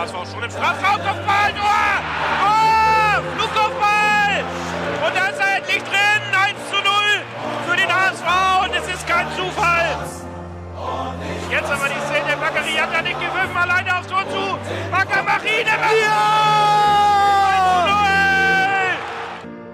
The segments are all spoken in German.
HSV schon im Strafraum, Kopfball, Tor! Tor! Flugkopfball! Und da ist er endlich drin, 1 zu 0 für den HSV und es ist kein Zufall. Jetzt aber die Szene, Bakary hat ja nicht gewürfen, alleine aufs Tor zu. Bakker, mach ihn, ja! 1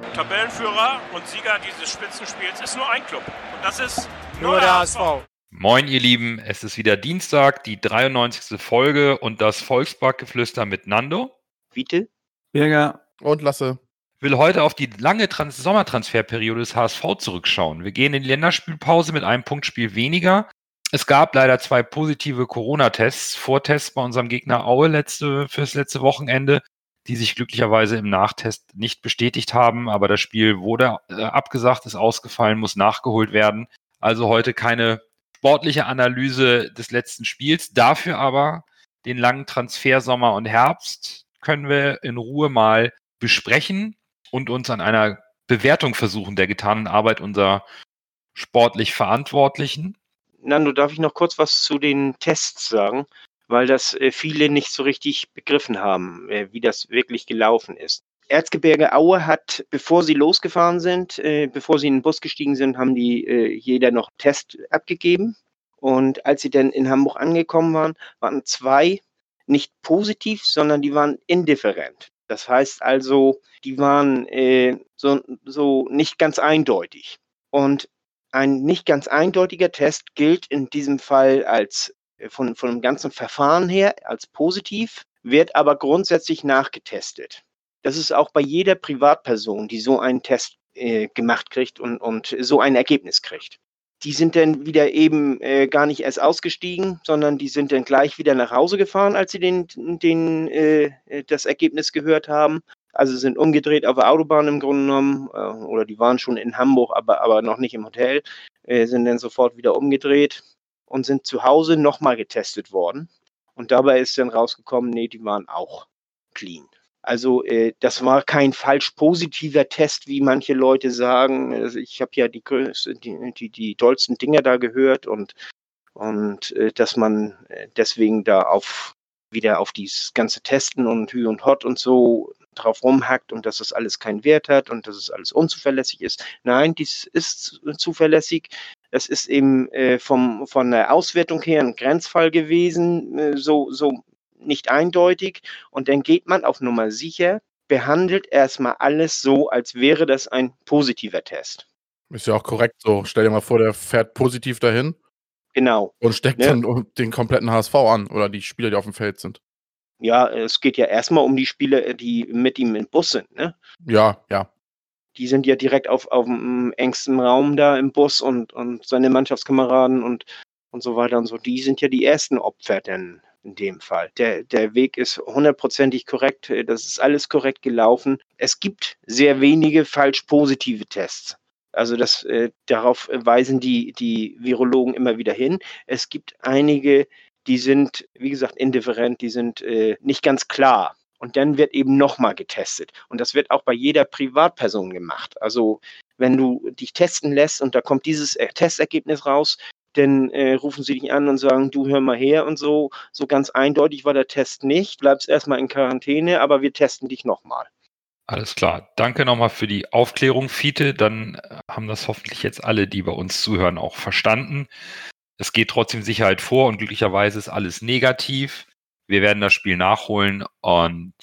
zu 0! Tabellenführer und Sieger dieses Spitzenspiels ist nur ein Club und das ist nur, Nur der der HSV. HSV. Moin, ihr Lieben, es ist wieder Dienstag, die 93. Folge und das Volksparkgeflüster mit Nando. Wiete? Birger. Und Lasse. will heute auf die lange Trans Sommertransferperiode des HSV zurückschauen. Wir gehen in die Länderspielpause mit einem Punktspiel weniger. Es gab leider zwei positive Corona-Tests, Vortests bei unserem Gegner Aue letzte, fürs letzte Wochenende, die sich glücklicherweise im Nachtest nicht bestätigt haben, aber das Spiel wurde äh, abgesagt, ist ausgefallen, muss nachgeholt werden. Also heute keine sportliche Analyse des letzten Spiels, dafür aber den langen Transfersommer und Herbst können wir in Ruhe mal besprechen und uns an einer Bewertung versuchen der getanen Arbeit unserer sportlich Verantwortlichen. Nando, darf ich noch kurz was zu den Tests sagen? Weil das äh, viele nicht so richtig begriffen haben, äh, wie das wirklich gelaufen ist. Erzgebirge Aue hat, bevor sie losgefahren sind, äh, bevor sie in den Bus gestiegen sind, haben die äh, jeder noch Test abgegeben. Und als sie dann in Hamburg angekommen waren, waren zwei nicht positiv, sondern die waren indifferent. Das heißt also, die waren äh, so, so nicht ganz eindeutig. Und ein nicht ganz eindeutiger Test gilt in diesem Fall als äh, von, von dem ganzen Verfahren her als positiv, wird aber grundsätzlich nachgetestet. Das ist auch bei jeder Privatperson, die so einen Test äh, gemacht kriegt und, und so ein Ergebnis kriegt. Die sind dann wieder eben äh, gar nicht erst ausgestiegen, sondern die sind dann gleich wieder nach Hause gefahren, als sie den, den, äh, das Ergebnis gehört haben. Also sind umgedreht auf der Autobahn im Grunde genommen, äh, oder die waren schon in Hamburg, aber, aber noch nicht im Hotel, äh, sind dann sofort wieder umgedreht und sind zu Hause nochmal getestet worden. Und dabei ist dann rausgekommen, nee, die waren auch clean. Also äh, das war kein falsch positiver Test, wie manche Leute sagen. Also ich habe ja die, die, die, die tollsten Dinger da gehört und, und äh, dass man äh, deswegen da auf wieder auf dieses ganze Testen und Hü und Hot und so drauf rumhackt und dass das alles keinen Wert hat und dass es alles unzuverlässig ist. Nein, dies ist zuverlässig. Das ist eben äh, vom, von der Auswertung her ein Grenzfall gewesen, äh, so, so nicht eindeutig. Und dann geht man auf Nummer sicher, behandelt erstmal alles so, als wäre das ein positiver Test. Ist ja auch korrekt so. Stell dir mal vor, der fährt positiv dahin Genau. und steckt Ja. dann den kompletten HSV an oder die Spieler, die auf dem Feld sind. Ja, es geht ja erstmal um die Spieler, die mit ihm im Bus sind. Ne? Ja, ja. Die sind ja direkt auf, auf dem engsten Raum da im Bus und, und seine Mannschaftskameraden und, und so weiter und so. Die sind ja die ersten Opfer denn in dem Fall. Der, der Weg ist hundertprozentig korrekt. äh, Das ist alles korrekt gelaufen. Es gibt sehr wenige falsch positive Tests. Also das, äh, darauf weisen die, die Virologen immer wieder hin. Es gibt einige, die sind, wie gesagt, indifferent, die sind äh, nicht ganz klar. Und dann wird eben nochmal getestet. Und das wird auch bei jeder Privatperson gemacht. Also wenn du dich testen lässt und da kommt dieses äh, Testergebnis raus, dann äh, rufen sie dich an und sagen, du hör mal her und so. So ganz eindeutig war der Test nicht. Bleibst erstmal in Quarantäne, aber wir testen dich nochmal. Alles klar. Danke nochmal für die Aufklärung, Fiete. Dann äh, haben das hoffentlich jetzt alle, die bei uns zuhören, auch verstanden. Es geht trotzdem Sicherheit vor und glücklicherweise ist alles negativ. Wir werden das Spiel nachholen und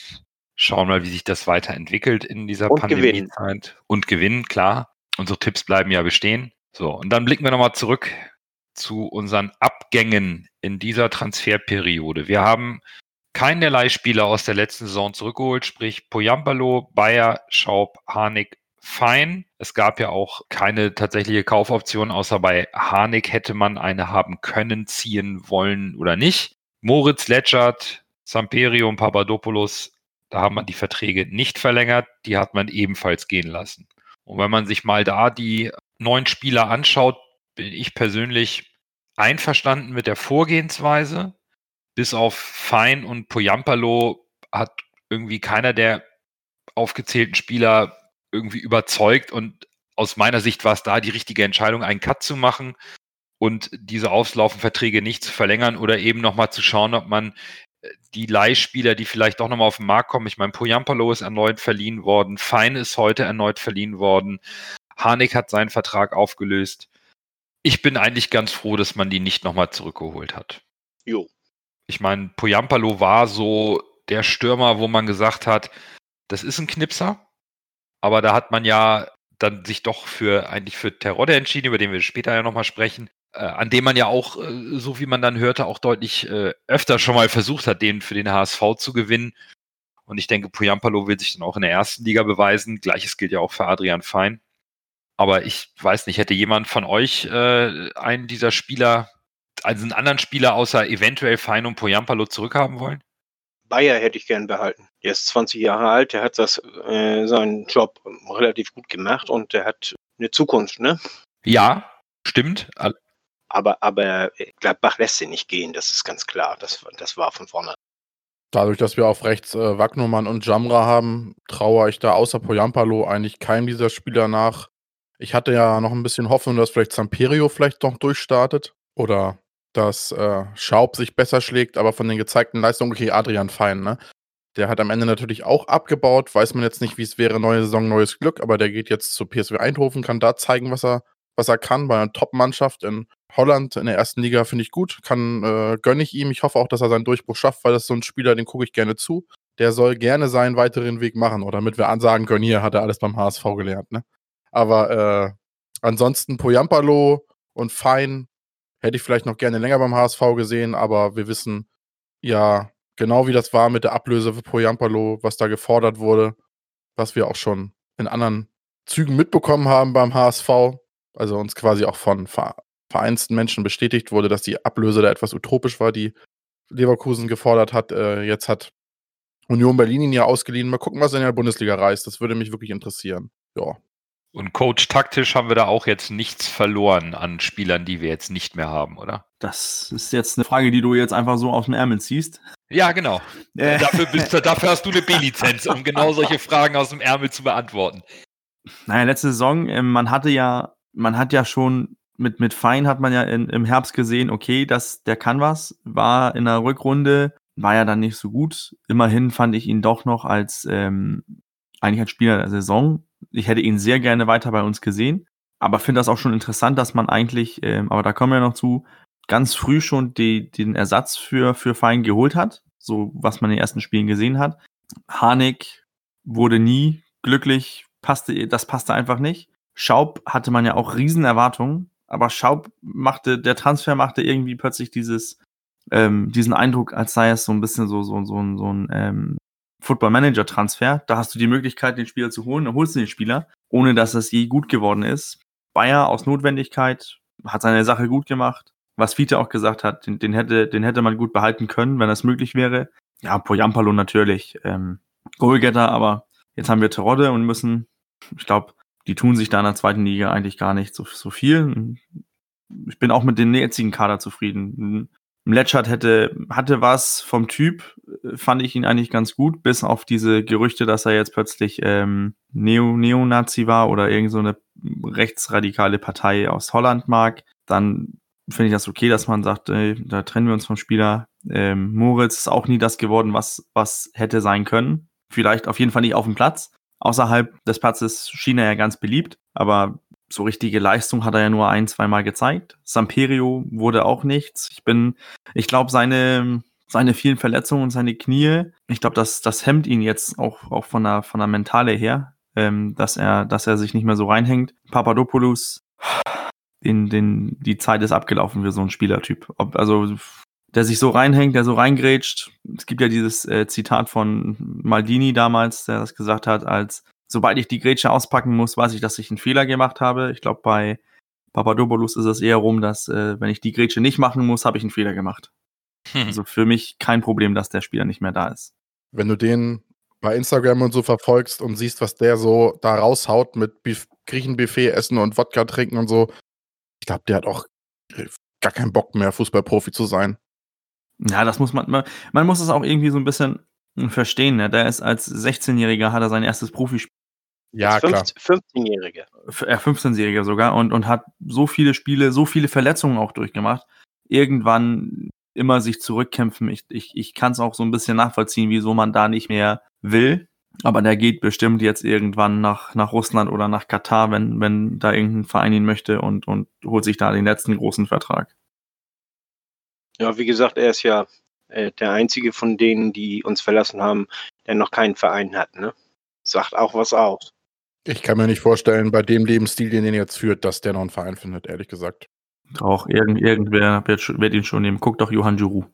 schauen mal, wie sich das weiterentwickelt in dieser Und gewinnen. Pandemiezeit. Und gewinnen, klar. Unsere Tipps bleiben ja bestehen. So, und dann blicken wir nochmal zurück zu unseren Abgängen in dieser Transferperiode. Wir haben keinen der Leihspieler aus der letzten Saison zurückgeholt, sprich Poyampalo, Bayer, Schaub, Harnik, Fein. Es gab ja auch keine tatsächliche Kaufoption, außer bei Harnik hätte man eine haben können, ziehen wollen oder nicht. Moritz Letschert, Samperio und Papadopoulos, da haben man die Verträge nicht verlängert, die hat man ebenfalls gehen lassen. Und wenn man sich mal da die neuen Spieler anschaut, bin ich persönlich einverstanden mit der Vorgehensweise. Bis auf Fein und Poyampalo hat irgendwie keiner der aufgezählten Spieler irgendwie überzeugt und aus meiner Sicht war es da die richtige Entscheidung, einen Cut zu machen und diese auslaufenden Verträge nicht zu verlängern oder eben nochmal zu schauen, ob man die Leihspieler, die vielleicht doch nochmal auf den Markt kommen. Ich meine, Poyampalo ist erneut verliehen worden, Fein ist heute erneut verliehen worden, Harnik hat seinen Vertrag aufgelöst. Ich bin eigentlich ganz froh, dass man die nicht nochmal zurückgeholt hat. Jo. Ich meine, Poyampalo war so der Stürmer, wo man gesagt hat, das ist ein Knipser, aber da hat man ja dann sich doch für eigentlich für Terodde entschieden, über den wir später ja nochmal sprechen, äh, an dem man ja auch, äh, so wie man dann hörte, auch deutlich äh, öfter schon mal versucht hat, den für den HSV zu gewinnen. Und ich denke, Puyampalo will sich dann auch in der ersten Liga beweisen. Gleiches gilt ja auch für Adrian Fein. Aber ich weiß nicht, hätte jemand von euch äh, einen dieser Spieler, also einen anderen Spieler außer eventuell Fein und Poyampalo zurückhaben wollen? Bayer hätte ich gern behalten. Der ist 20 Jahre alt, der hat das, äh, seinen Job relativ gut gemacht und der hat eine Zukunft, ne? Ja, stimmt. Aber, aber Gladbach lässt sie nicht gehen, das ist ganz klar. Das, das war von vorne. Dadurch, dass wir auf rechts äh, Wagnumann und Jamra haben, traue ich da außer Poyampalo eigentlich keinem dieser Spieler nach. Ich hatte ja noch ein bisschen Hoffnung, dass vielleicht Samperio vielleicht noch durchstartet. Oder dass äh, Schaub sich besser schlägt, aber von den gezeigten Leistungen, okay, Adrian Fein, ne? Der hat am Ende natürlich auch abgebaut. Weiß man jetzt nicht, wie es wäre, neue Saison, neues Glück, aber der geht jetzt zu PSW Eindhoven, kann da zeigen, was er, was er kann bei einer Top-Mannschaft in Holland in der ersten Liga finde ich gut. Kann, äh, gönne ich ihm. Ich hoffe auch, dass er seinen Durchbruch schafft, weil das ist so ein Spieler, den gucke ich gerne zu. Der soll gerne seinen weiteren Weg machen, oder damit wir ansagen können, hier hat er alles beim HSV gelernt, ne? Aber äh, ansonsten Poyampalo und Fein Hätte ich vielleicht noch gerne länger beim HSV gesehen, aber wir wissen ja genau, wie das war mit der Ablöse für Poyampalo, was da gefordert wurde, was wir auch schon in anderen Zügen mitbekommen haben beim HSV. Also uns quasi auch von vereinsten Menschen bestätigt wurde, dass die Ablöse da etwas utopisch war, die Leverkusen gefordert hat. Äh, jetzt hat Union Berlin ihn ja ausgeliehen. Mal gucken, was er in der Bundesliga reißt. Das würde mich wirklich interessieren. Ja, und Coach taktisch haben wir da auch jetzt nichts verloren an Spielern, die wir jetzt nicht mehr haben, oder? Das ist jetzt eine Frage, die du jetzt einfach so aus dem Ärmel ziehst. Ja, genau. Äh. Dafür, bist, dafür hast du eine B-Lizenz, um genau solche Fragen aus dem Ärmel zu beantworten. Naja, letzte Saison, äh, man hatte ja, man hat ja schon mit, mit Fein hat man ja in, im Herbst gesehen, okay, das, der kann was, war in der Rückrunde, war ja dann nicht so gut. Immerhin fand ich ihn doch noch als ähm, eigentlich als Spieler der Saison ich hätte ihn sehr gerne weiter bei uns gesehen, aber finde das auch schon interessant, dass man eigentlich, ähm, aber da kommen wir noch zu, ganz früh schon die, den Ersatz für, für Fein geholt hat, so was man in den ersten Spielen gesehen hat. Harnik wurde nie glücklich, passte, das passte einfach nicht. Schaub hatte man ja auch Riesenerwartungen, aber Schaub machte, der Transfer machte irgendwie plötzlich dieses, ähm, diesen Eindruck, als sei es so ein bisschen so, so, so, so ein ähm, Football Manager Transfer. Da hast du die Möglichkeit, den Spieler zu holen, dann holst du den Spieler, ohne dass es je gut geworden ist. Bayer aus Notwendigkeit hat seine Sache gut gemacht. Was Fiete auch gesagt hat, den, den, hätte, den hätte man gut behalten können, wenn das möglich wäre. Ja, Poyampalo natürlich, ähm, Goalgetter, aber jetzt haben wir Terodde und müssen, ich glaube, die tun sich da in der zweiten Liga eigentlich gar nicht so, so viel. Ich bin auch mit dem jetzigen Kader zufrieden. Letschert hätte, hatte was vom Typ, äh, fand ich ihn eigentlich ganz gut, bis auf diese Gerüchte, dass er jetzt plötzlich ähm, Neo, Neonazi war oder irgend so eine rechtsradikale Partei aus Holland mag. Dann finde ich das okay, dass man sagt, ey, da trennen wir uns vom Spieler. Ähm, Moritz ist auch nie das geworden, was, was hätte sein können. Vielleicht auf jeden Fall nicht auf dem Platz. Außerhalb des Platzes schien er ja ganz beliebt, aber so richtige Leistung hat er ja nur ein, zweimal gezeigt. Samperio wurde auch nichts. Ich bin, ich glaube, seine, seine vielen Verletzungen und seine Knie, ich glaube, das, das hemmt ihn jetzt auch, auch von der, von der Mentale her, ähm, dass er, dass er sich nicht mehr so reinhängt. Papadopoulos, in den, die Zeit ist abgelaufen für so einen Spielertyp. Ob, also, der sich so reinhängt, der so reingrätscht. Es gibt ja dieses äh, Zitat von Maldini damals, der das gesagt hat, als sobald ich die Grätsche auspacken muss, weiß ich, dass ich einen Fehler gemacht habe. Ich glaube, bei Papadopoulos ist es eher rum, dass äh, wenn ich die Grätsche nicht machen muss, habe ich einen Fehler gemacht. Hm. Also für mich kein Problem, dass der Spieler nicht mehr da ist. Wenn du den bei Instagram und so verfolgst und siehst, was der so da raushaut mit Bif Griechenbuffet essen und Wodka trinken und so, ich glaube, der hat auch gar keinen Bock mehr, Fußballprofi zu sein. Ja, das muss man, man, man muss es auch irgendwie so ein bisschen verstehen. Ne? Der ist als 16-Jähriger hat er sein erstes Profispiel ja, klar. 15-Jährige. Äh, 15-Jähriger sogar und, und hat so viele Spiele, so viele Verletzungen auch durchgemacht. Irgendwann immer sich zurückkämpfen. Ich, ich, ich kann es auch so ein bisschen nachvollziehen, wieso man da nicht mehr will. Aber der geht bestimmt jetzt irgendwann nach, nach Russland oder nach Katar, wenn, wenn da irgendein Verein ihn möchte und, und holt sich da den letzten großen Vertrag. Ja, wie gesagt, er ist ja äh, der einzige von denen, die uns verlassen haben, der noch keinen Verein hat. Ne? Sagt auch was aus. Ich kann mir nicht vorstellen, bei dem Lebensstil, den er jetzt führt, dass der noch einen Verein findet, ehrlich gesagt. Auch irgend, irgendwer wird, wird ihn schon nehmen. Guck doch Johann Giroud.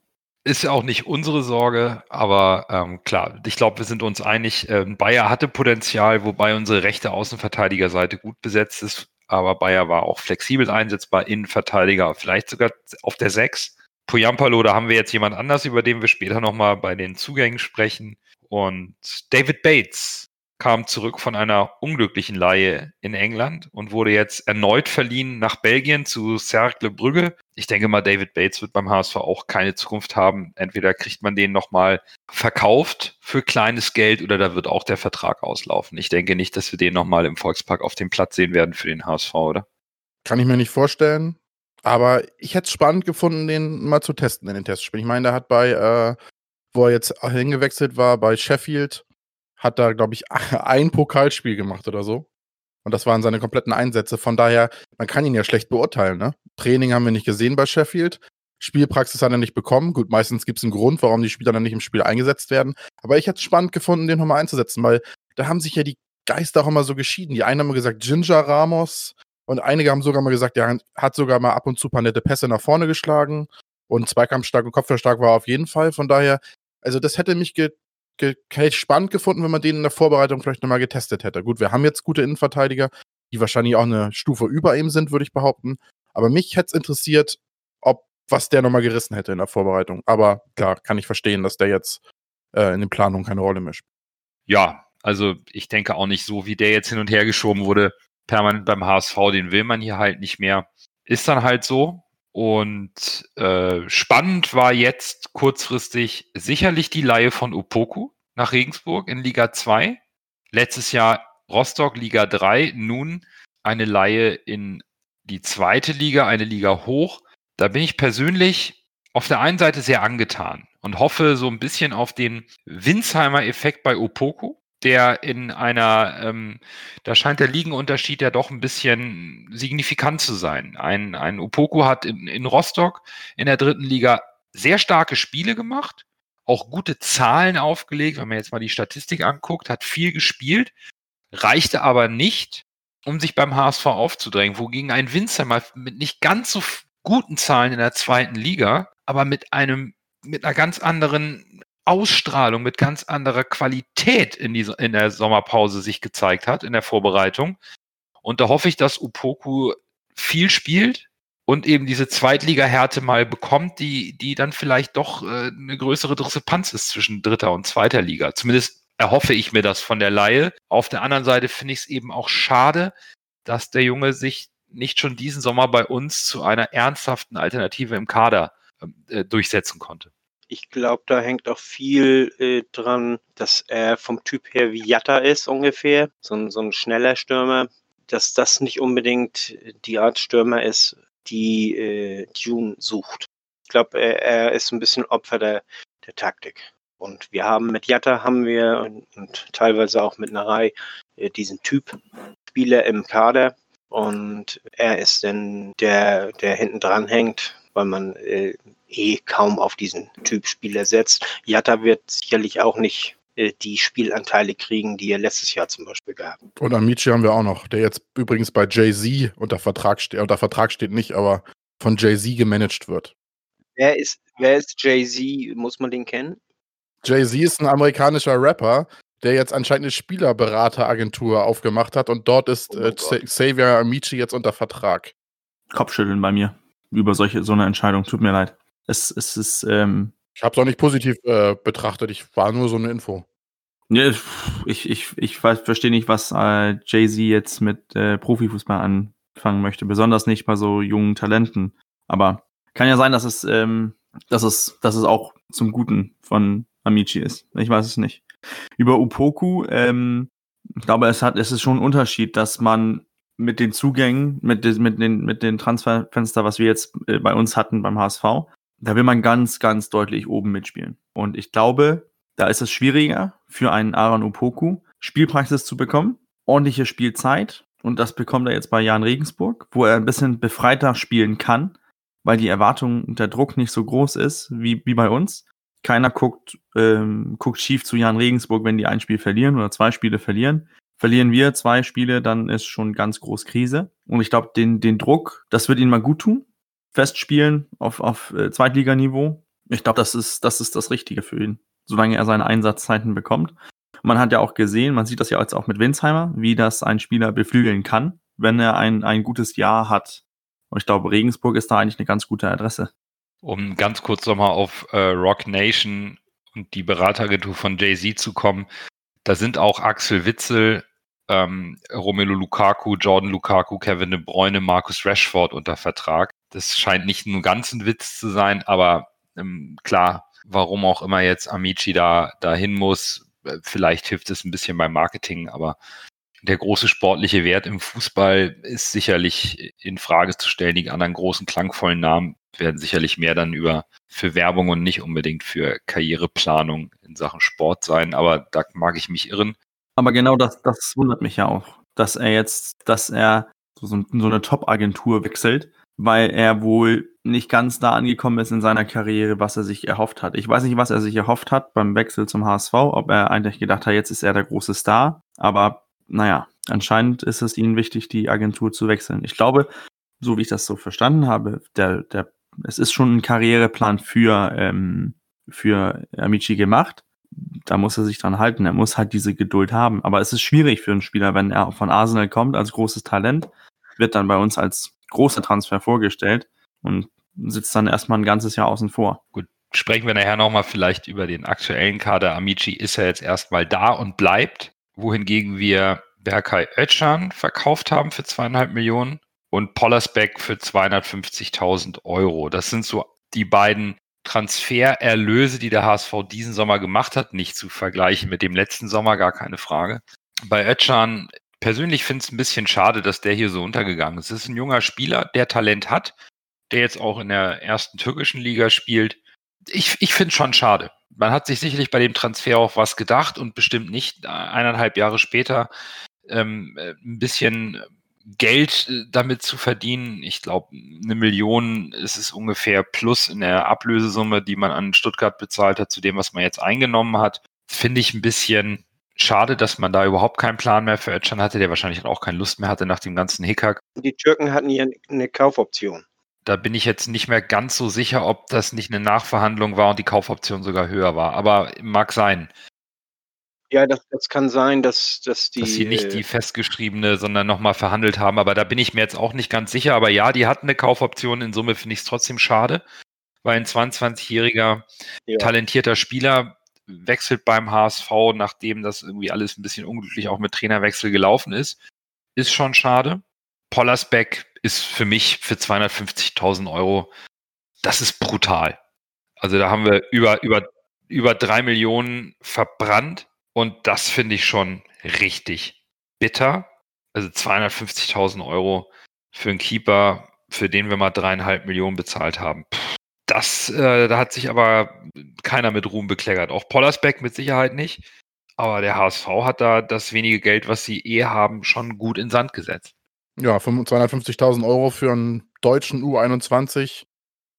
Ist ja auch nicht unsere Sorge, aber ähm, klar, ich glaube, wir sind uns einig, ähm, Bayer hatte Potenzial, wobei unsere rechte Außenverteidigerseite gut besetzt ist, aber Bayer war auch flexibel einsetzbar, Innenverteidiger, vielleicht sogar auf der 6. Poyampalo, da haben wir jetzt jemand anders, über den wir später nochmal bei den Zugängen sprechen. Und David Bates, kam zurück von einer unglücklichen Laie in England und wurde jetzt erneut verliehen nach Belgien zu Cercle Brügge. Ich denke mal, David Bates wird beim HSV auch keine Zukunft haben. Entweder kriegt man den nochmal verkauft für kleines Geld oder da wird auch der Vertrag auslaufen. Ich denke nicht, dass wir den nochmal im Volkspark auf dem Platz sehen werden für den HSV, oder? Kann ich mir nicht vorstellen. Aber ich hätte es spannend gefunden, den mal zu testen in den Testspielen. Ich meine, der hat bei, äh, wo er jetzt hingewechselt war, bei Sheffield, hat da, glaube ich, ein Pokalspiel gemacht oder so. Und das waren seine kompletten Einsätze. Von daher, man kann ihn ja schlecht beurteilen. Ne? Training haben wir nicht gesehen bei Sheffield. Spielpraxis hat er nicht bekommen. Gut, meistens gibt es einen Grund, warum die Spieler dann nicht im Spiel eingesetzt werden. Aber ich hätte es spannend gefunden, den nochmal einzusetzen, weil da haben sich ja die Geister auch immer so geschieden. Die einen haben gesagt, Ginger Ramos. Und einige haben sogar mal gesagt, er hat sogar mal ab und zu ein paar nette Pässe nach vorne geschlagen. Und zweikampfstark und kopfballstark war er auf jeden Fall. Von daher, also das hätte mich ge hätte ich spannend gefunden, wenn man den in der Vorbereitung vielleicht nochmal getestet hätte. Gut, wir haben jetzt gute Innenverteidiger, die wahrscheinlich auch eine Stufe über ihm sind, würde ich behaupten. Aber mich hätte es interessiert, ob was der nochmal gerissen hätte in der Vorbereitung. Aber klar, kann ich verstehen, dass der jetzt äh, in den Planungen keine Rolle spielt. Ja, also ich denke auch nicht so, wie der jetzt hin und her geschoben wurde, permanent beim HSV, den will man hier halt nicht mehr. Ist dann halt so. Und äh, spannend war jetzt kurzfristig sicherlich die Laie von Opoku nach Regensburg in Liga 2. Letztes Jahr Rostock Liga 3, nun eine Laie in die zweite Liga, eine Liga hoch. Da bin ich persönlich auf der einen Seite sehr angetan und hoffe so ein bisschen auf den Winsheimer Effekt bei Opoku der in einer, ähm, da scheint der Ligenunterschied ja doch ein bisschen signifikant zu sein. Ein, ein Opoku hat in, in Rostock in der dritten Liga sehr starke Spiele gemacht, auch gute Zahlen aufgelegt, wenn man jetzt mal die Statistik anguckt, hat viel gespielt, reichte aber nicht, um sich beim HSV aufzudrängen, wogegen ein Winzer mal mit nicht ganz so guten Zahlen in der zweiten Liga, aber mit einem mit einer ganz anderen Ausstrahlung, mit ganz anderer Qualität in, dieser, in der Sommerpause sich gezeigt hat, in der Vorbereitung. Und da hoffe ich, dass Upoku viel spielt und eben diese Zweitliga-Härte mal bekommt, die, die dann vielleicht doch äh, eine größere Diskrepanz ist zwischen dritter und zweiter Liga. Zumindest erhoffe ich mir das von der Laie. Auf der anderen Seite finde ich es eben auch schade, dass der Junge sich nicht schon diesen Sommer bei uns zu einer ernsthaften Alternative im Kader äh, durchsetzen konnte ich glaube, da hängt auch viel äh, dran, dass er vom Typ her wie Jatta ist ungefähr, so ein, so ein schneller Stürmer, dass das nicht unbedingt die Art Stürmer ist, die äh, June sucht. Ich glaube, er, er, ist ein bisschen Opfer der, der Taktik. Und wir haben mit Jatta haben wir und, und teilweise auch mit Narei äh, diesen Typ Spieler im Kader. Und er ist dann der, der hinten dran hängt, weil man äh, eh kaum auf diesen Typ Spieler setzt. Jatta wird sicherlich auch nicht äh, die Spielanteile kriegen, die er letztes Jahr zum Beispiel gab. Und Amici haben wir auch noch, der jetzt übrigens bei Jay-Z unter Vertrag steht, unter Vertrag steht nicht, aber von Jay-Z gemanagt wird. Wer ist, wer ist Jay-Z? Muss man den kennen? Jay-Z ist ein amerikanischer Rapper, der jetzt anscheinend eine Spielerberateragentur aufgemacht hat und dort ist oh äh, Xavier Amici jetzt unter Vertrag. Kopfschütteln bei mir über solche so eine Entscheidung. Tut mir leid. Es, es ist. Ähm, ich habe es auch nicht positiv äh, betrachtet. Ich war nur so eine Info. Ja, ich, ich, ich verstehe nicht, was äh, Jay-Z jetzt mit äh, Profifußball anfangen möchte. Besonders nicht bei so jungen Talenten. Aber kann ja sein, dass es, ähm, dass es, dass es auch zum Guten von Amici ist. Ich weiß es nicht. Über Upoku, ähm, ich glaube, es hat, es ist schon ein Unterschied, dass man mit den Zugängen, mit, mit, den, mit den Transferfenster, was wir jetzt äh, bei uns hatten beim HSV, da will man ganz, ganz deutlich oben mitspielen. Und ich glaube, da ist es schwieriger für einen Aaron Opoku, Spielpraxis zu bekommen, ordentliche Spielzeit. Und das bekommt er jetzt bei Jan Regensburg, wo er ein bisschen befreiter spielen kann, weil die Erwartung und der Druck nicht so groß ist wie, wie bei uns. Keiner guckt, ähm, guckt schief zu Jan Regensburg, wenn die ein Spiel verlieren oder zwei Spiele verlieren. Verlieren wir zwei Spiele, dann ist schon ganz groß Krise. Und ich glaube, den, den Druck, das wird ihnen mal gut tun. Festspielen auf, auf äh, Zweitliganiveau. Ich glaube, das ist, das ist das Richtige für ihn, solange er seine Einsatzzeiten bekommt. Man hat ja auch gesehen, man sieht das ja jetzt auch mit Winsheimer, wie das ein Spieler beflügeln kann, wenn er ein, ein gutes Jahr hat. Und ich glaube, Regensburg ist da eigentlich eine ganz gute Adresse. Um ganz kurz nochmal auf äh, Rock Nation und die Berateragentur von Jay-Z zu kommen, da sind auch Axel Witzel, ähm, Romelu Lukaku, Jordan Lukaku, Kevin De Bruyne, Marcus Rashford unter Vertrag. Das scheint nicht nur ganz ein Witz zu sein, aber ähm, klar, warum auch immer jetzt Amici da dahin muss, äh, vielleicht hilft es ein bisschen beim Marketing, aber der große sportliche Wert im Fußball ist sicherlich in Frage zu stellen. Die anderen großen klangvollen Namen werden sicherlich mehr dann über für Werbung und nicht unbedingt für Karriereplanung in Sachen Sport sein. Aber da mag ich mich irren. Aber genau das, das wundert mich ja auch, dass er jetzt, dass er so, so eine Top-Agentur wechselt, weil er wohl nicht ganz da angekommen ist in seiner Karriere, was er sich erhofft hat. Ich weiß nicht, was er sich erhofft hat beim Wechsel zum HSV, ob er eigentlich gedacht hat, jetzt ist er der große Star. Aber naja, anscheinend ist es ihnen wichtig, die Agentur zu wechseln. Ich glaube, so wie ich das so verstanden habe, der, der, es ist schon ein Karriereplan für, ähm, für Amici gemacht. Da muss er sich dran halten. Er muss halt diese Geduld haben. Aber es ist schwierig für einen Spieler, wenn er von Arsenal kommt als großes Talent, wird dann bei uns als großer Transfer vorgestellt und sitzt dann erstmal ein ganzes Jahr außen vor. Gut, sprechen wir nachher nochmal vielleicht über den aktuellen Kader. Amici ist ja jetzt erstmal da und bleibt wohingegen wir Berkay Özcan verkauft haben für zweieinhalb Millionen und Pollersbeck für 250.000 Euro. Das sind so die beiden Transfererlöse, die der HSV diesen Sommer gemacht hat, nicht zu vergleichen mit dem letzten Sommer, gar keine Frage. Bei Özcan persönlich finde ich es ein bisschen schade, dass der hier so untergegangen ist. Es ist ein junger Spieler, der Talent hat, der jetzt auch in der ersten türkischen Liga spielt. Ich, ich finde es schon schade man hat sich sicherlich bei dem Transfer auch was gedacht und bestimmt nicht eineinhalb Jahre später ähm, äh, ein bisschen Geld äh, damit zu verdienen. Ich glaube, eine Million ist es ungefähr plus in der Ablösesumme, die man an Stuttgart bezahlt hat, zu dem, was man jetzt eingenommen hat. Finde ich ein bisschen schade, dass man da überhaupt keinen Plan mehr für Özcan hatte, der wahrscheinlich auch keine Lust mehr hatte nach dem ganzen Hickhack. Die Türken hatten ja eine Kaufoption. Da bin ich jetzt nicht mehr ganz so sicher, ob das nicht eine Nachverhandlung war und die Kaufoption sogar höher war. Aber mag sein. Ja, das, das kann sein, dass, dass die. Dass sie nicht die festgeschriebene, sondern nochmal verhandelt haben. Aber da bin ich mir jetzt auch nicht ganz sicher. Aber ja, die hatten eine Kaufoption. In Summe finde ich es trotzdem schade, weil ein 22-jähriger ja. talentierter Spieler wechselt beim HSV, nachdem das irgendwie alles ein bisschen unglücklich auch mit Trainerwechsel gelaufen ist. Ist schon schade. Pollersbeck ist für mich für 250.000 Euro, das ist brutal. Also da haben wir über, über, über drei Millionen verbrannt und das finde ich schon richtig bitter. Also 250.000 Euro für einen Keeper, für den wir mal dreieinhalb Millionen bezahlt haben. Das, äh, da hat sich aber keiner mit Ruhm bekleckert. Auch Pollersbeck mit Sicherheit nicht. Aber der HSV hat da das wenige Geld, was sie eh haben, schon gut in Sand gesetzt. Ja, 250.000 Euro für einen deutschen U21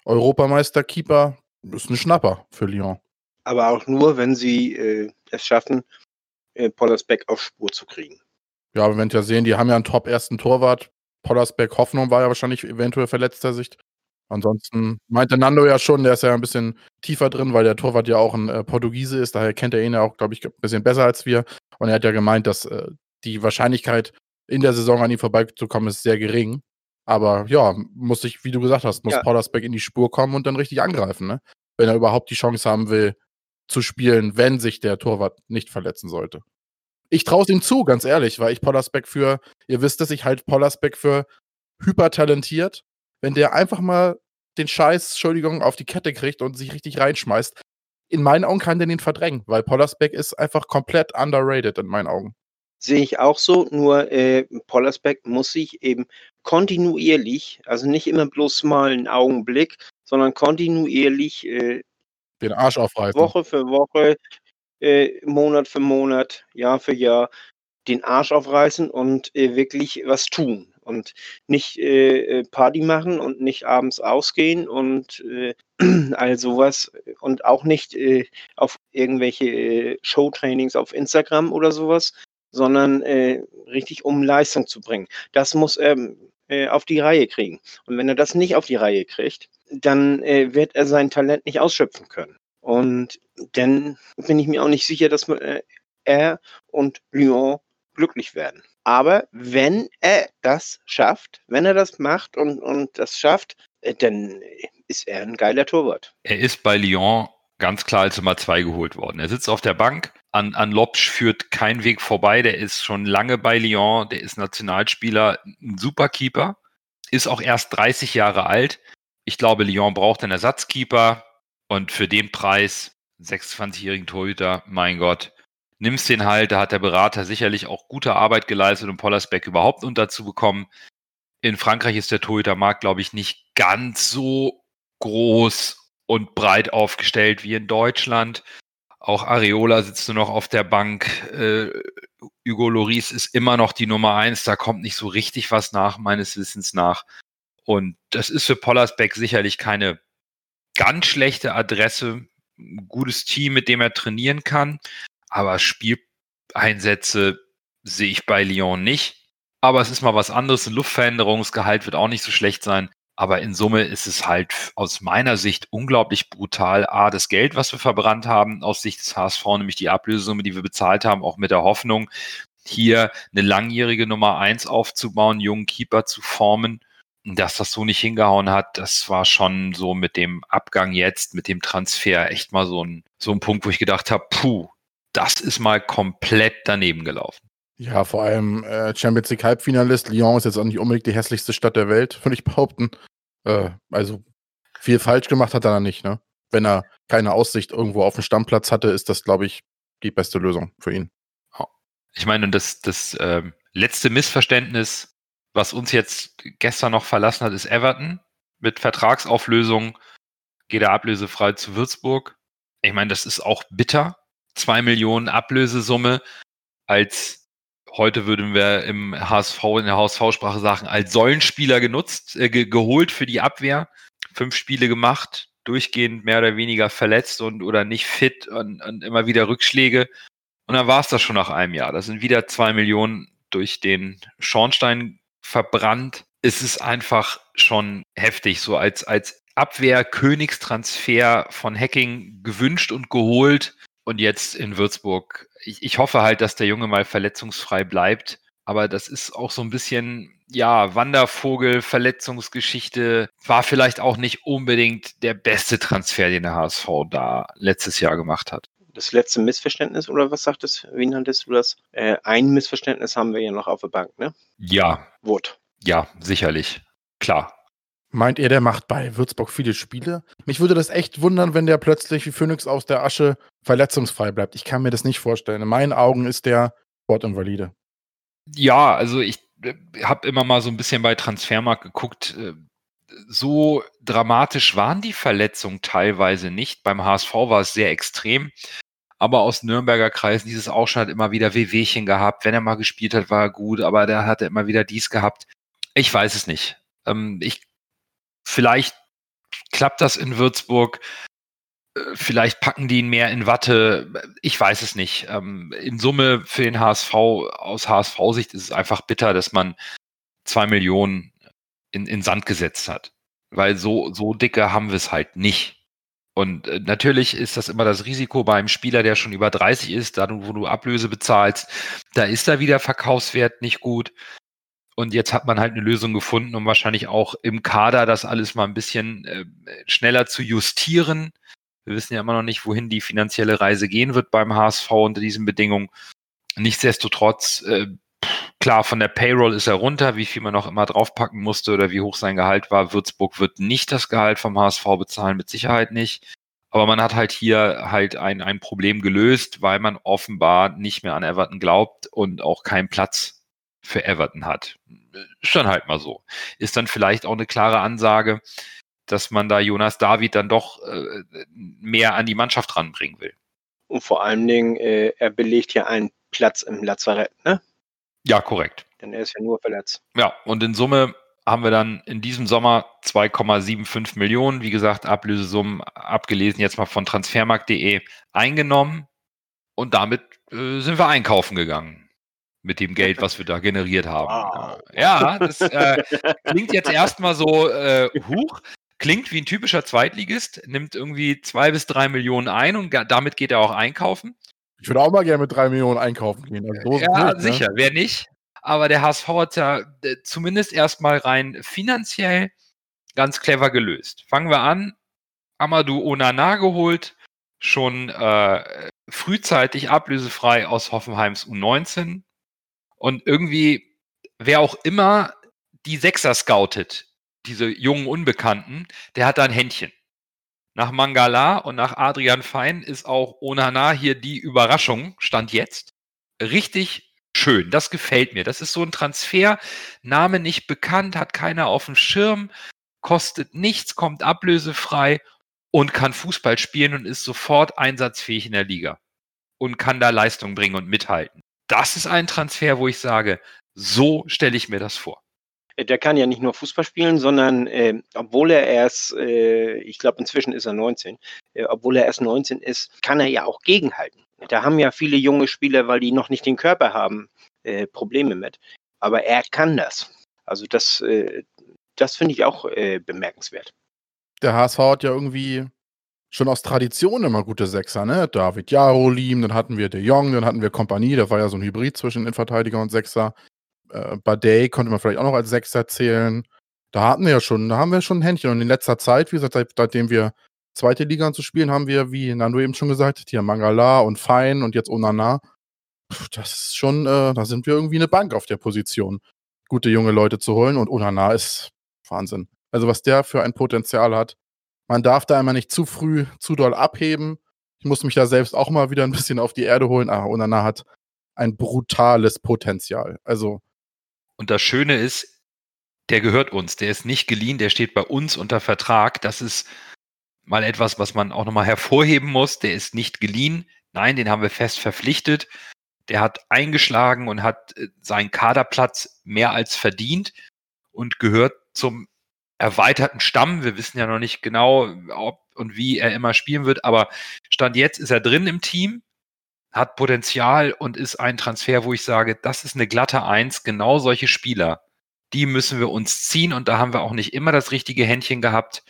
Europameister-Keeper ist ein Schnapper für Lyon. Aber auch nur, wenn sie äh, es schaffen, äh, Pollersbeck auf Spur zu kriegen. Ja, aber wenn wir ja sehen, die haben ja einen top-ersten Torwart. Pollersbeck Hoffnung war ja wahrscheinlich eventuell verletzter Sicht. Ansonsten meinte Nando ja schon, der ist ja ein bisschen tiefer drin, weil der Torwart ja auch ein äh, Portugiese ist. Daher kennt er ihn ja auch, glaube ich, ein bisschen besser als wir. Und er hat ja gemeint, dass äh, die Wahrscheinlichkeit, in der Saison an ihm vorbeizukommen, ist sehr gering. Aber ja, muss ich, wie du gesagt hast, muss ja. Pollersbeck in die Spur kommen und dann richtig angreifen, ne? Wenn er überhaupt die Chance haben will, zu spielen, wenn sich der Torwart nicht verletzen sollte. Ich traue es ihm zu, ganz ehrlich, weil ich Pollersbeck für, ihr wisst es, ich halte Pollersbeck für hypertalentiert. Wenn der einfach mal den Scheiß, Entschuldigung, auf die Kette kriegt und sich richtig reinschmeißt, in meinen Augen kann der den verdrängen, weil Pollersbeck ist einfach komplett underrated in meinen Augen. Sehe ich auch so, nur äh, Pollersbeck muss sich eben kontinuierlich, also nicht immer bloß mal einen Augenblick, sondern kontinuierlich äh, Den Arsch aufreißen. Woche für Woche, äh, Monat für Monat, Jahr für Jahr den Arsch aufreißen und äh, wirklich was tun und nicht äh, äh Party machen und nicht abends ausgehen und äh, all sowas und auch nicht äh, auf irgendwelche äh, Showtrainings auf Instagram oder sowas, sondern äh, richtig um Leistung zu bringen. Das muss er äh, auf die Reihe kriegen. Und wenn er das nicht auf die Reihe kriegt, dann wird er sein Talent nicht ausschöpfen können. Und dann bin ich mir auch nicht sicher, dass äh, er und Lyon glücklich werden. Aber wenn er das schafft, wenn er das macht und, und das schafft, äh, dann ist er ein geiler Torwart. Er ist bei Lyon ganz klar als Nummer zwei geholt worden. Er sitzt auf der Bank. An, an Lopsch führt kein Weg vorbei. Der ist schon lange bei Lyon. Der ist Nationalspieler, ein Superkeeper. Ist auch erst 30 Jahre alt. Ich glaube, Lyon braucht einen Ersatzkeeper. Und für den Preis, 26-jährigen Torhüter, mein Gott, nimmst den halt. Da hat der Berater sicherlich auch gute Arbeit geleistet, um Pollersbeck überhaupt unterzubekommen. In Frankreich ist der Torhütermarkt, glaube ich, nicht ganz so groß und breit aufgestellt wie in Deutschland. Auch Areola sitzt nur noch auf der Bank. Äh, Hugo Loris ist immer noch die Nummer eins. Da kommt nicht so richtig was nach, meines Wissens nach. Und das ist für Pollersbeck sicherlich keine ganz schlechte Adresse. Ein gutes Team, mit dem er trainieren kann. Aber Spieleinsätze sehe ich bei Lyon nicht. Aber es ist mal was anderes. Ein Luftveränderungsgehalt wird auch nicht so schlecht sein. Aber in Summe ist es halt aus meiner Sicht unglaublich brutal. A, das Geld, was wir verbrannt haben, aus Sicht des HSV, nämlich die Ablösesumme, die wir bezahlt haben, auch mit der Hoffnung, hier eine langjährige Nummer eins aufzubauen, einen jungen Keeper zu formen. Dass das so nicht hingehauen hat, das war schon so mit dem Abgang jetzt, mit dem Transfer echt mal so ein, so ein Punkt, wo ich gedacht habe, puh, das ist mal komplett daneben gelaufen. Ja, vor allem äh, Champions League Halbfinalist. Lyon ist jetzt auch nicht unbedingt die hässlichste Stadt der Welt, würde ich behaupten. Äh, also viel falsch gemacht hat er da nicht, ne? Wenn er keine Aussicht irgendwo auf dem Stammplatz hatte, ist das, glaube ich, die beste Lösung für ihn. Ich meine, das, das äh, letzte Missverständnis, was uns jetzt gestern noch verlassen hat, ist Everton. Mit Vertragsauflösung geht er ablösefrei zu Würzburg. Ich meine, das ist auch bitter, zwei Millionen Ablösesumme als heute würden wir im HSV, in der HSV-Sprache sagen, als Säulenspieler genutzt, äh, ge geholt für die Abwehr. Fünf Spiele gemacht, durchgehend mehr oder weniger verletzt und oder nicht fit und, und immer wieder Rückschläge. Und dann war es das schon nach einem Jahr. Da sind wieder zwei Millionen durch den Schornstein verbrannt. Es ist einfach schon heftig, so als, als Abwehr-Königstransfer von Hacking gewünscht und geholt und jetzt in Würzburg. Ich, ich hoffe halt, dass der Junge mal verletzungsfrei bleibt. Aber das ist auch so ein bisschen, ja, Wandervogel, Verletzungsgeschichte. War vielleicht auch nicht unbedingt der beste Transfer, den der HSV da letztes Jahr gemacht hat. Das letzte Missverständnis, oder was sagtest, wie nanntest du das? Äh, ein Missverständnis haben wir ja noch auf der Bank, ne? Ja. Wort. Ja, sicherlich. Klar. Meint ihr, der macht bei Würzburg viele Spiele? Mich würde das echt wundern, wenn der plötzlich wie Phoenix aus der Asche verletzungsfrei bleibt. Ich kann mir das nicht vorstellen. In meinen Augen ist der Sportinvalide. Ja, also ich äh, habe immer mal so ein bisschen bei Transfermarkt geguckt. Äh, so dramatisch waren die Verletzungen teilweise nicht. Beim HSV war es sehr extrem. Aber aus Nürnberger Kreisen dieses auch schon hat immer wieder Wehwehchen gehabt. Wenn er mal gespielt hat, war er gut, aber der hatte immer wieder dies gehabt. Ich weiß es nicht. Ähm, ich Vielleicht klappt das in Würzburg. Äh, vielleicht packen die ihn mehr in Watte. Ich weiß es nicht. Ähm, in Summe für den HSV, aus HSV-Sicht ist es einfach bitter, dass man zwei Millionen in, in Sand gesetzt hat. Weil so, so dicke haben wir es halt nicht. Und äh, natürlich ist das immer das Risiko bei einem Spieler, der schon über 30 ist, da wo du Ablöse bezahlst, da ist da wieder Verkaufswert nicht gut. Und jetzt hat man halt eine Lösung gefunden, um wahrscheinlich auch im Kader das alles mal ein bisschen äh, schneller zu justieren. Wir wissen ja immer noch nicht, wohin die finanzielle Reise gehen wird beim HSV unter diesen Bedingungen. Nichtsdestotrotz, äh, klar, von der Payroll ist er runter, wie viel man noch immer draufpacken musste oder wie hoch sein Gehalt war. Würzburg wird nicht das Gehalt vom HSV bezahlen, mit Sicherheit nicht. Aber man hat halt hier halt ein, ein Problem gelöst, weil man offenbar nicht mehr an Everton glaubt und auch keinen Platz für Everton hat. Ist dann halt mal so. Ist dann vielleicht auch eine klare Ansage, dass man da Jonas David dann doch äh, mehr an die Mannschaft ranbringen will. Und vor allen Dingen, äh, er belegt ja einen Platz im Lazarett, ne? Ja, korrekt. Denn er ist ja nur verletzt. Ja, und in Summe haben wir dann in diesem Sommer 2,75 Millionen, wie gesagt, Ablösesummen abgelesen, jetzt mal von transfermarkt.de eingenommen. Und damit äh, sind wir einkaufen gegangen. Mit dem Geld, was wir da generiert haben. Wow. Ja, das äh, klingt jetzt erstmal so äh, huch. Klingt wie ein typischer Zweitligist, nimmt irgendwie zwei bis drei Millionen ein und damit geht er auch einkaufen. Ich würde auch mal gerne mit drei Millionen einkaufen gehen. Also so ja, nicht, ne? sicher, wer nicht. Aber der HSV hat ja äh, zumindest erstmal rein finanziell ganz clever gelöst. Fangen wir an. Amadou Onana geholt, schon äh, frühzeitig ablösefrei aus Hoffenheims U19. Und irgendwie, wer auch immer die Sechser scoutet, diese jungen Unbekannten, der hat da ein Händchen. Nach Mangala und nach Adrian Fein ist auch Onana hier die Überraschung, stand jetzt. Richtig schön, das gefällt mir. Das ist so ein Transfer, Name nicht bekannt, hat keiner auf dem Schirm, kostet nichts, kommt ablösefrei und kann Fußball spielen und ist sofort einsatzfähig in der Liga und kann da Leistung bringen und mithalten. Das ist ein Transfer, wo ich sage, so stelle ich mir das vor. Äh, Der kann ja nicht nur Fußball spielen, sondern äh, obwohl er erst, äh, ich glaube inzwischen ist er 19, äh, obwohl er erst 19 ist, kann er ja auch gegenhalten. Da haben ja viele junge Spieler, weil die noch nicht den Körper haben, äh, Probleme mit. Aber er kann das. Also das, äh, das finde ich auch äh, bemerkenswert. Der HSV hat ja irgendwie schon aus Tradition immer gute Sechser, ne? David Jarolim, dann hatten wir De Jong, dann hatten wir Kompanie, das war ja so ein Hybrid zwischen Innenverteidiger und Sechser. Äh, Badei konnte man vielleicht auch noch als Sechser zählen. Da hatten wir ja schon, da haben wir schon ein Händchen. Und in letzter Zeit, wie gesagt, seit, seitdem wir zweite Liga zu spielen, haben wir, wie Nando eben schon gesagt hier Mangala und Fein und jetzt Onana. Pff, Das ist schon, äh, da sind wir irgendwie eine Bank auf der Position, gute junge Leute zu holen. Und Onana ist Wahnsinn. Also was der für ein Potenzial hat. Man darf da immer nicht zu früh, zu doll abheben. Ich muss mich da selbst auch mal wieder ein bisschen auf die Erde holen. Ah, Onana hat ein brutales Potenzial. Also Und das Schöne ist, der gehört uns. Der ist nicht geliehen, der steht bei uns unter Vertrag. Das ist mal etwas, was man auch nochmal hervorheben muss. Der ist nicht geliehen. Nein, den haben wir fest verpflichtet. Der hat eingeschlagen und hat äh, seinen Kaderplatz mehr als verdient und gehört zum erweiterten Stamm. Wir wissen ja noch nicht genau, ob und wie er immer spielen wird, aber Stand jetzt ist er drin im Team, hat Potenzial und ist ein Transfer, wo ich sage, das ist eine glatte Eins. Genau solche Spieler, die müssen wir uns ziehen und da haben wir auch nicht immer das richtige Händchen gehabt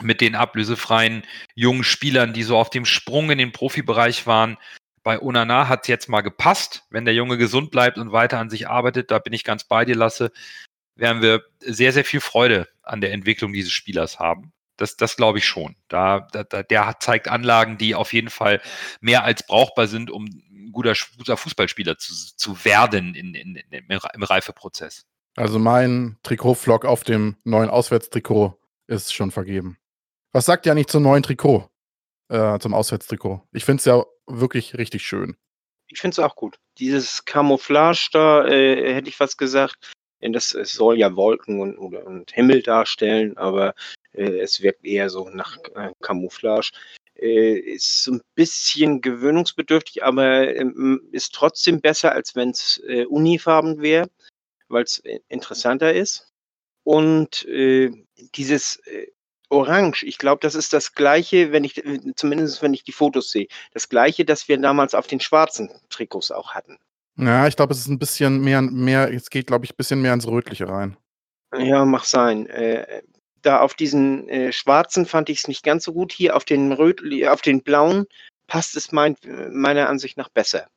mit den ablösefreien jungen Spielern, die so auf dem Sprung in den Profibereich waren. Bei Onana hat es jetzt mal gepasst. Wenn der Junge gesund bleibt und weiter an sich arbeitet, da bin ich ganz bei dir, Lasse, werden wir sehr, sehr viel Freude an der Entwicklung dieses Spielers haben. Das, das glaube ich schon. Da, da, der hat, zeigt Anlagen, die auf jeden Fall mehr als brauchbar sind, um ein guter, guter Fußballspieler zu, zu werden in, in, in, im Reifeprozess. Also mein Trikotflock auf dem neuen Auswärtstrikot ist schon vergeben. Was sagt ihr eigentlich zum neuen Trikot? Äh, zum Auswärtstrikot. Ich finde es ja wirklich richtig schön. Ich finde es auch gut. Dieses Camouflage da, äh, hätte ich was gesagt. Denn Das es soll ja Wolken und, und Himmel darstellen, aber äh, es wirkt eher so nach äh, Camouflage. Äh, ist ein bisschen gewöhnungsbedürftig, aber ähm, ist trotzdem besser, als wenn es äh, unifarben wäre, weil es interessanter ist. Und äh, dieses äh, Orange, ich glaube, das ist das gleiche, wenn ich, äh, zumindest wenn ich die Fotos sehe, das gleiche, das wir damals auf den schwarzen Trikots auch hatten. Ja, ich glaube, es ist ein bisschen mehr, mehr, es geht, glaube ich, ein bisschen mehr ins Rötliche rein. Ja, mag sein. Äh, da auf diesen äh, schwarzen fand ich es nicht ganz so gut. Hier auf den Röt auf den blauen passt es mein, meiner Ansicht nach besser.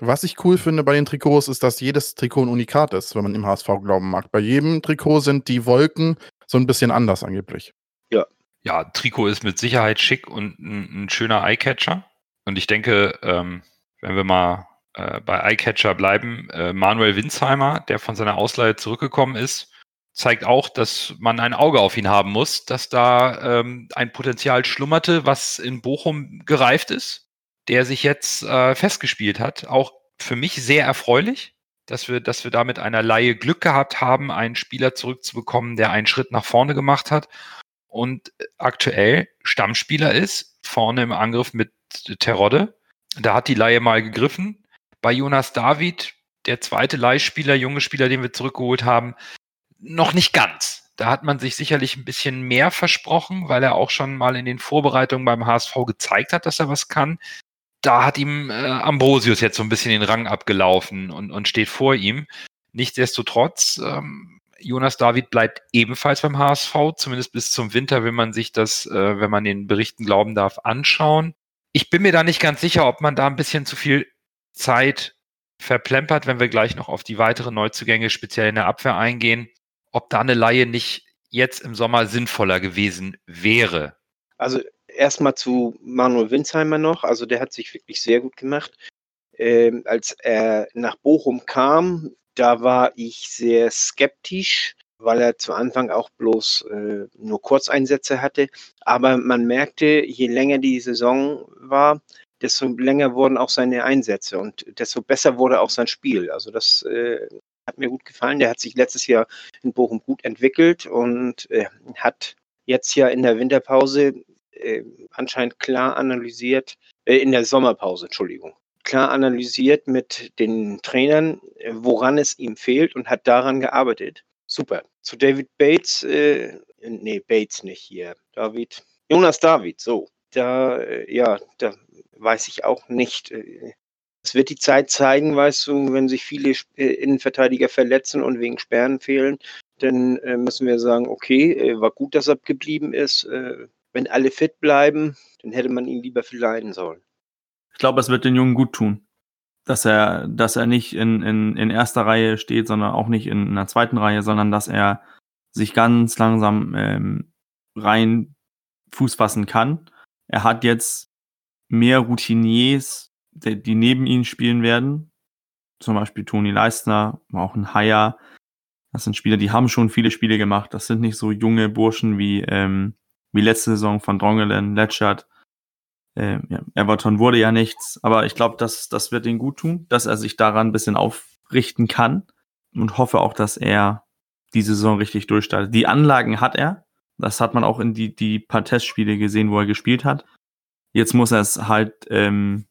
Was ich cool finde bei den Trikots, ist, dass jedes Trikot ein Unikat ist, wenn man im HSV glauben mag. Bei jedem Trikot sind die Wolken so ein bisschen anders angeblich. Ja, Trikot ist mit Sicherheit schick und ein, ein schöner Eyecatcher. Und ich denke, ähm, wenn wir mal äh, bei Eyecatcher bleiben, äh, Manuel Winsheimer, der von seiner Ausleihe zurückgekommen ist, zeigt auch, dass man ein Auge auf ihn haben muss, dass da ähm, ein Potenzial schlummerte, was in Bochum gereift ist, der sich jetzt äh, festgespielt hat. Auch für mich sehr erfreulich, dass wir, dass wir da mit einer Laie Glück gehabt haben, einen Spieler zurückzubekommen, der einen Schritt nach vorne gemacht hat und aktuell Stammspieler ist, vorne im Angriff mit Terodde. Da hat die Laie mal gegriffen. Bei Jonas David, der zweite Leihspieler, junge Spieler, den wir zurückgeholt haben, noch nicht ganz. Da hat man sich sicherlich ein bisschen mehr versprochen, weil er auch schon mal in den Vorbereitungen beim HSV gezeigt hat, dass er was kann. Da hat ihm äh, Ambrosius jetzt so ein bisschen den Rang abgelaufen und, und steht vor ihm. Nichtsdestotrotz, ähm, Jonas David bleibt ebenfalls beim HSV, zumindest bis zum Winter, wenn man sich das, äh, wenn man den Berichten glauben darf, anschauen. Ich bin mir da nicht ganz sicher, ob man da ein bisschen zu viel Zeit verplempert, wenn wir gleich noch auf die weiteren Neuzugänge speziell in der Abwehr eingehen ob da eine Laie nicht jetzt im Sommer sinnvoller gewesen wäre. Also erstmal zu Manuel Winsheimer noch. Also der hat sich wirklich sehr gut gemacht. Ähm, als er nach Bochum kam, da war ich sehr skeptisch, weil er zu Anfang auch bloß äh, nur Kurzeinsätze hatte. Aber man merkte, je länger die Saison war, desto länger wurden auch seine Einsätze und desto besser wurde auch sein Spiel. Also das äh, hat mir gut gefallen. Der hat sich letztes Jahr in Bochum gut entwickelt und äh, hat jetzt ja in der Winterpause äh, anscheinend klar analysiert, äh, in der Sommerpause, Entschuldigung, klar analysiert mit den Trainern, äh, woran es ihm fehlt und hat daran gearbeitet. Super. Zu David Bates, äh, nee, Bates nicht hier. David, Jonas David, so. Da, äh, ja, da weiß ich auch nicht, äh, es wird die Zeit zeigen, weißt du, wenn sich viele äh, Innenverteidiger verletzen und wegen Sperren fehlen, dann äh, müssen wir sagen, okay, war gut, dass er geblieben ist. Wenn alle fit bleiben, dann hätte man ihn lieber verleihen sollen. Ich glaube, es wird den Jungen gut tun, dass er, dass er nicht in, in, in erster Reihe steht, sondern auch nicht in, in der zweiten Reihe, sondern dass er sich ganz langsam ähm, rein Fuß fassen kann. Er hat jetzt mehr Routiniers die neben ihnen spielen werden. Zum Beispiel Toni Leistner, auch ein Haier. Das sind Spieler, die haben schon viele Spiele gemacht. Das sind nicht so junge Burschen wie, ähm, wie letzte Saison von Drongelen, Letschert. Ähm, ja, Everton wurde ja nichts, aber ich glaube, das, das wird ihm gut tun, dass er sich daran ein bisschen aufrichten kann und hoffe auch, dass er die Saison richtig durchstartet. Die Anlagen hat er. Das hat man auch in die, die paar Testspiele gesehen, wo er gespielt hat. Jetzt muss er es halt ähm,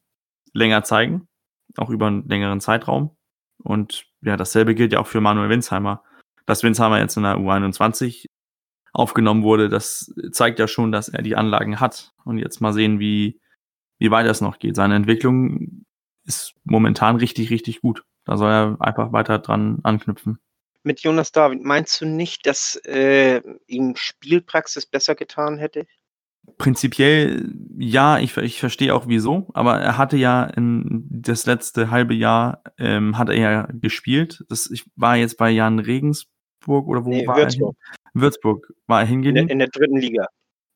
länger zeigen, auch über einen längeren Zeitraum. Und ja, dasselbe gilt ja auch für Manuel Winsheimer. Dass Winsheimer jetzt in der U21 aufgenommen wurde, das zeigt ja schon, dass er die Anlagen hat. Und jetzt mal sehen, wie, wie weit es noch geht. Seine Entwicklung ist momentan richtig, richtig gut. Da soll er einfach weiter dran anknüpfen. Mit Jonas David, meinst du nicht, dass äh, ihm Spielpraxis besser getan hätte? Prinzipiell ja, ich, ich verstehe auch wieso, aber er hatte ja in das letzte halbe Jahr ähm, hat er ja gespielt. Das, ich war jetzt bei Jan Regensburg oder wo nee, war Würzburg. er? Würzburg war er hingehen. In, in der dritten Liga.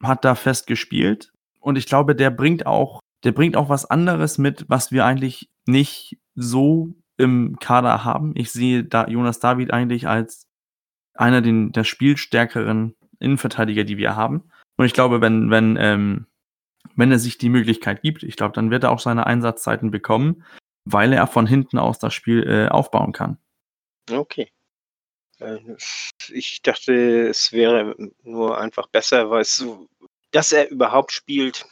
Hat da fest gespielt und ich glaube, der bringt auch, der bringt auch was anderes mit, was wir eigentlich nicht so im Kader haben. Ich sehe da Jonas David eigentlich als einer den, der spielstärkeren Innenverteidiger, die wir haben. Und ich glaube, wenn, wenn, ähm, wenn er sich die Möglichkeit gibt, ich glaube, dann wird er auch seine Einsatzzeiten bekommen, weil er von hinten aus das Spiel äh, aufbauen kann. Okay. Äh, ich dachte, es wäre nur einfach besser, weil es dass er überhaupt spielt.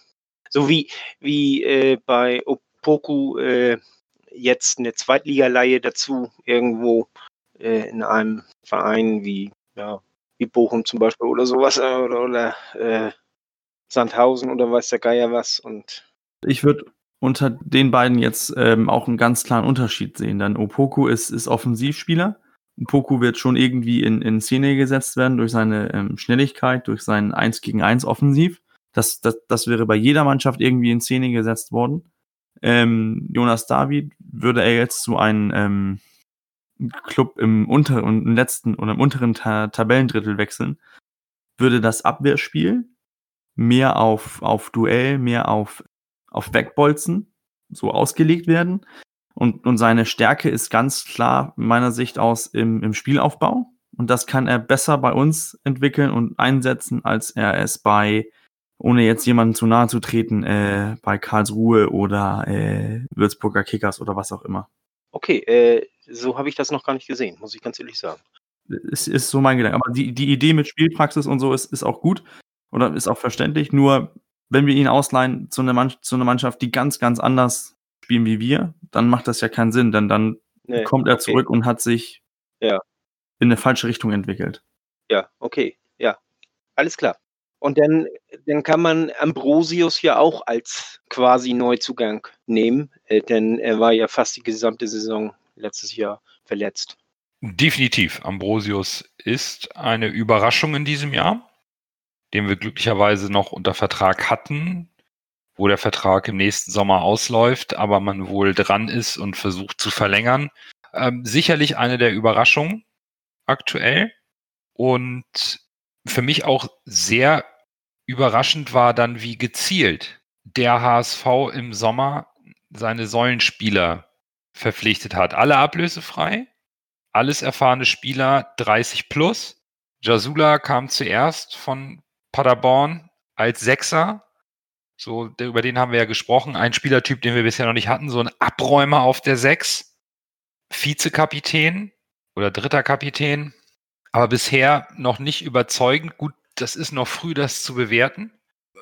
So wie, wie äh, bei Opoku äh, jetzt eine Zweitligaleihe dazu irgendwo äh, in einem Verein wie ja, wie Bochum zum Beispiel oder sowas äh, oder, oder äh, Sandhausen oder weiß der Geier was. Und ich würde unter den beiden jetzt ähm, auch einen ganz klaren Unterschied sehen, denn Opoku ist, ist Offensivspieler. Opoku wird schon irgendwie in, in Szene gesetzt werden durch seine ähm, Schnelligkeit, durch sein 1 gegen 1 Offensiv. Das, das, das wäre bei jeder Mannschaft irgendwie in Szene gesetzt worden. Ähm, Jonas David würde er jetzt zu einem ähm, Club im unteren im letzten oder im unteren Ta Tabellendrittel wechseln, würde das Abwehrspiel mehr auf, auf Duell, mehr auf, auf Wegbolzen so ausgelegt werden. Und, und seine Stärke ist ganz klar meiner Sicht aus im, im Spielaufbau. Und das kann er besser bei uns entwickeln und einsetzen, als er es bei, ohne jetzt jemanden zu nahe zu treten, äh, bei Karlsruhe oder äh, Würzburger Kickers oder was auch immer. Okay, äh, so habe ich das noch gar nicht gesehen, muss ich ganz ehrlich sagen. Es ist so mein Gedanke. Aber die, die Idee mit Spielpraxis und so ist, ist auch gut. oder ist auch verständlich. Nur wenn wir ihn ausleihen zu einer, Mann zu einer Mannschaft, die ganz, ganz anders spielen wie wir, dann macht das ja keinen Sinn, denn dann nee, kommt er okay. zurück und hat sich ja. in eine falsche Richtung entwickelt. Ja, okay, ja, alles klar. Und dann, dann kann man Ambrosius ja auch als quasi Neuzugang nehmen, äh, denn er war ja fast die gesamte Saison letztes Jahr verletzt. Definitiv. Ambrosius ist eine Überraschung in diesem Jahr, den wir glücklicherweise noch unter Vertrag hatten, wo der Vertrag im nächsten Sommer ausläuft, aber man wohl dran ist und versucht zu verlängern. Ähm, sicherlich eine der Überraschungen aktuell. Und für mich auch sehr überraschend war dann, wie gezielt der HSV im Sommer seine Säulenspieler verpflichtet hat. Alle ablösefrei, alles erfahrene Spieler 30 plus. Jasula kam zuerst von Paderborn als Sechser. So, über den haben wir ja gesprochen. Ein Spielertyp, den wir bisher noch nicht hatten, so ein Abräumer auf der Sechs. Vizekapitän oder dritter Kapitän. Aber bisher noch nicht überzeugend. Gut, das ist noch früh, das zu bewerten.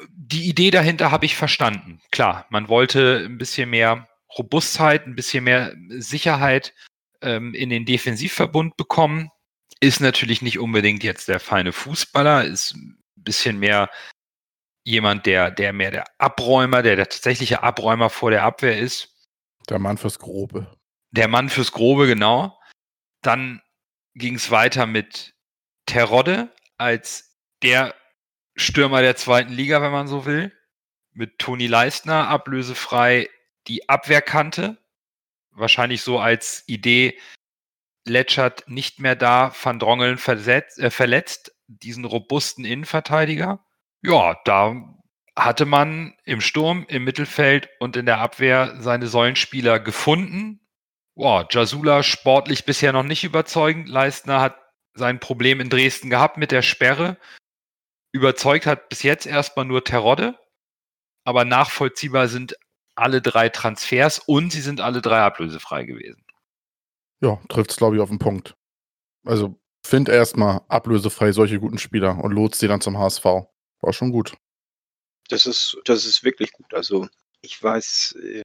Die Idee dahinter habe ich verstanden. Klar, man wollte ein bisschen mehr Robustheit, ein bisschen mehr Sicherheit ähm, in den Defensivverbund bekommen. Ist natürlich nicht unbedingt jetzt der feine Fußballer, ist ein bisschen mehr jemand, der, der mehr der Abräumer, der der tatsächliche Abräumer vor der Abwehr ist. Der Mann fürs Grobe. Der Mann fürs Grobe, genau. Dann ging es weiter mit Terodde als der Stürmer der zweiten Liga, wenn man so will. Mit Toni Leistner ablösefrei die Abwehrkante. Wahrscheinlich so als Idee, Letschert nicht mehr da, Van Drongeln versetzt, äh, verletzt, diesen robusten Innenverteidiger. Ja, da hatte man im Sturm, im Mittelfeld und in der Abwehr seine Säulenspieler gefunden. Boah, Jasula sportlich bisher noch nicht überzeugend. Leistner hat sein Problem in Dresden gehabt mit der Sperre. Überzeugt hat bis jetzt erstmal nur Terodde. Aber nachvollziehbar sind alle drei Transfers und sie sind alle drei ablösefrei gewesen. Ja, trifft es, glaube ich, auf den Punkt. Also find erstmal ablösefrei solche guten Spieler und lotst sie dann zum HSV. War schon gut. Das ist, das ist wirklich gut. Also ich weiß, äh,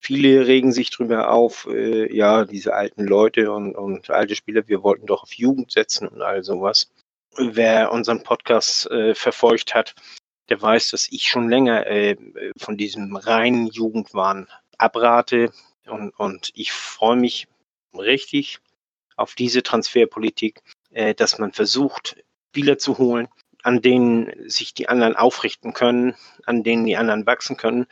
Viele regen sich drüber auf, äh, ja, diese alten Leute und, und alte Spieler, wir wollten doch auf Jugend setzen und all sowas. Wer unseren Podcast äh, verfolgt hat, der weiß, dass ich schon länger äh, von diesem reinen Jugendwahn abrate und, und ich freue mich richtig auf diese Transferpolitik, äh, dass man versucht, Spieler zu holen, an denen sich die anderen aufrichten können, an denen die anderen wachsen können.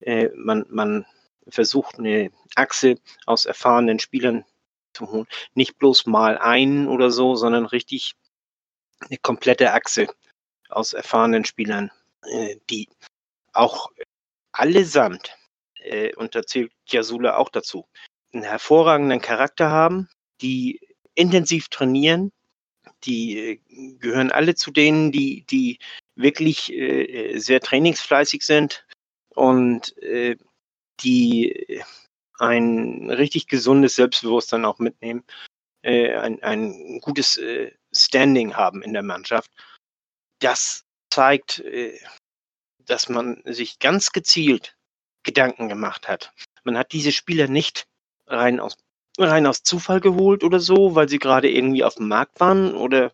Äh, man, man versucht, eine Achse aus erfahrenen Spielern zu holen. Nicht bloß mal einen oder so, sondern richtig eine komplette Achse aus erfahrenen Spielern, die auch allesamt, äh, und da zählt Jasula auch dazu, einen hervorragenden Charakter haben, die intensiv trainieren, die äh, gehören alle zu denen, die, die wirklich äh, sehr trainingsfleißig sind und äh, die ein richtig gesundes Selbstbewusstsein auch mitnehmen, äh, ein, ein gutes äh, Standing haben in der Mannschaft. Das zeigt, äh, dass man sich ganz gezielt Gedanken gemacht hat. Man hat diese Spieler nicht rein aus, rein aus Zufall geholt oder so, weil sie gerade irgendwie auf dem Markt waren oder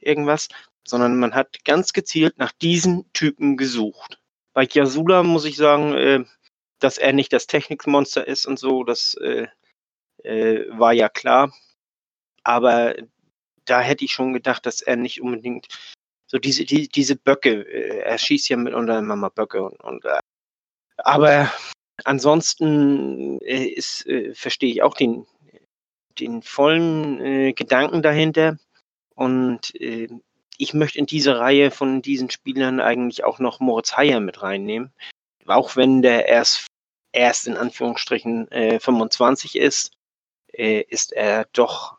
irgendwas, sondern man hat ganz gezielt nach diesen Typen gesucht. Bei Yasula muss ich sagen, äh, dass er nicht das Technikmonster ist und so, das äh, war ja klar. Aber da hätte ich schon gedacht, dass er nicht unbedingt so diese, die, diese Böcke, äh, er schießt ja mitunter immer mal Böcke und, und äh, aber ansonsten äh, ist, verstehe ich auch den, den vollen äh, Gedanken dahinter. Und äh, ich möchte in diese Reihe von diesen Spielern eigentlich auch noch Moritz Heyer mit reinnehmen, auch wenn der erst, erst in Anführungsstrichen äh, 25 ist, ist er doch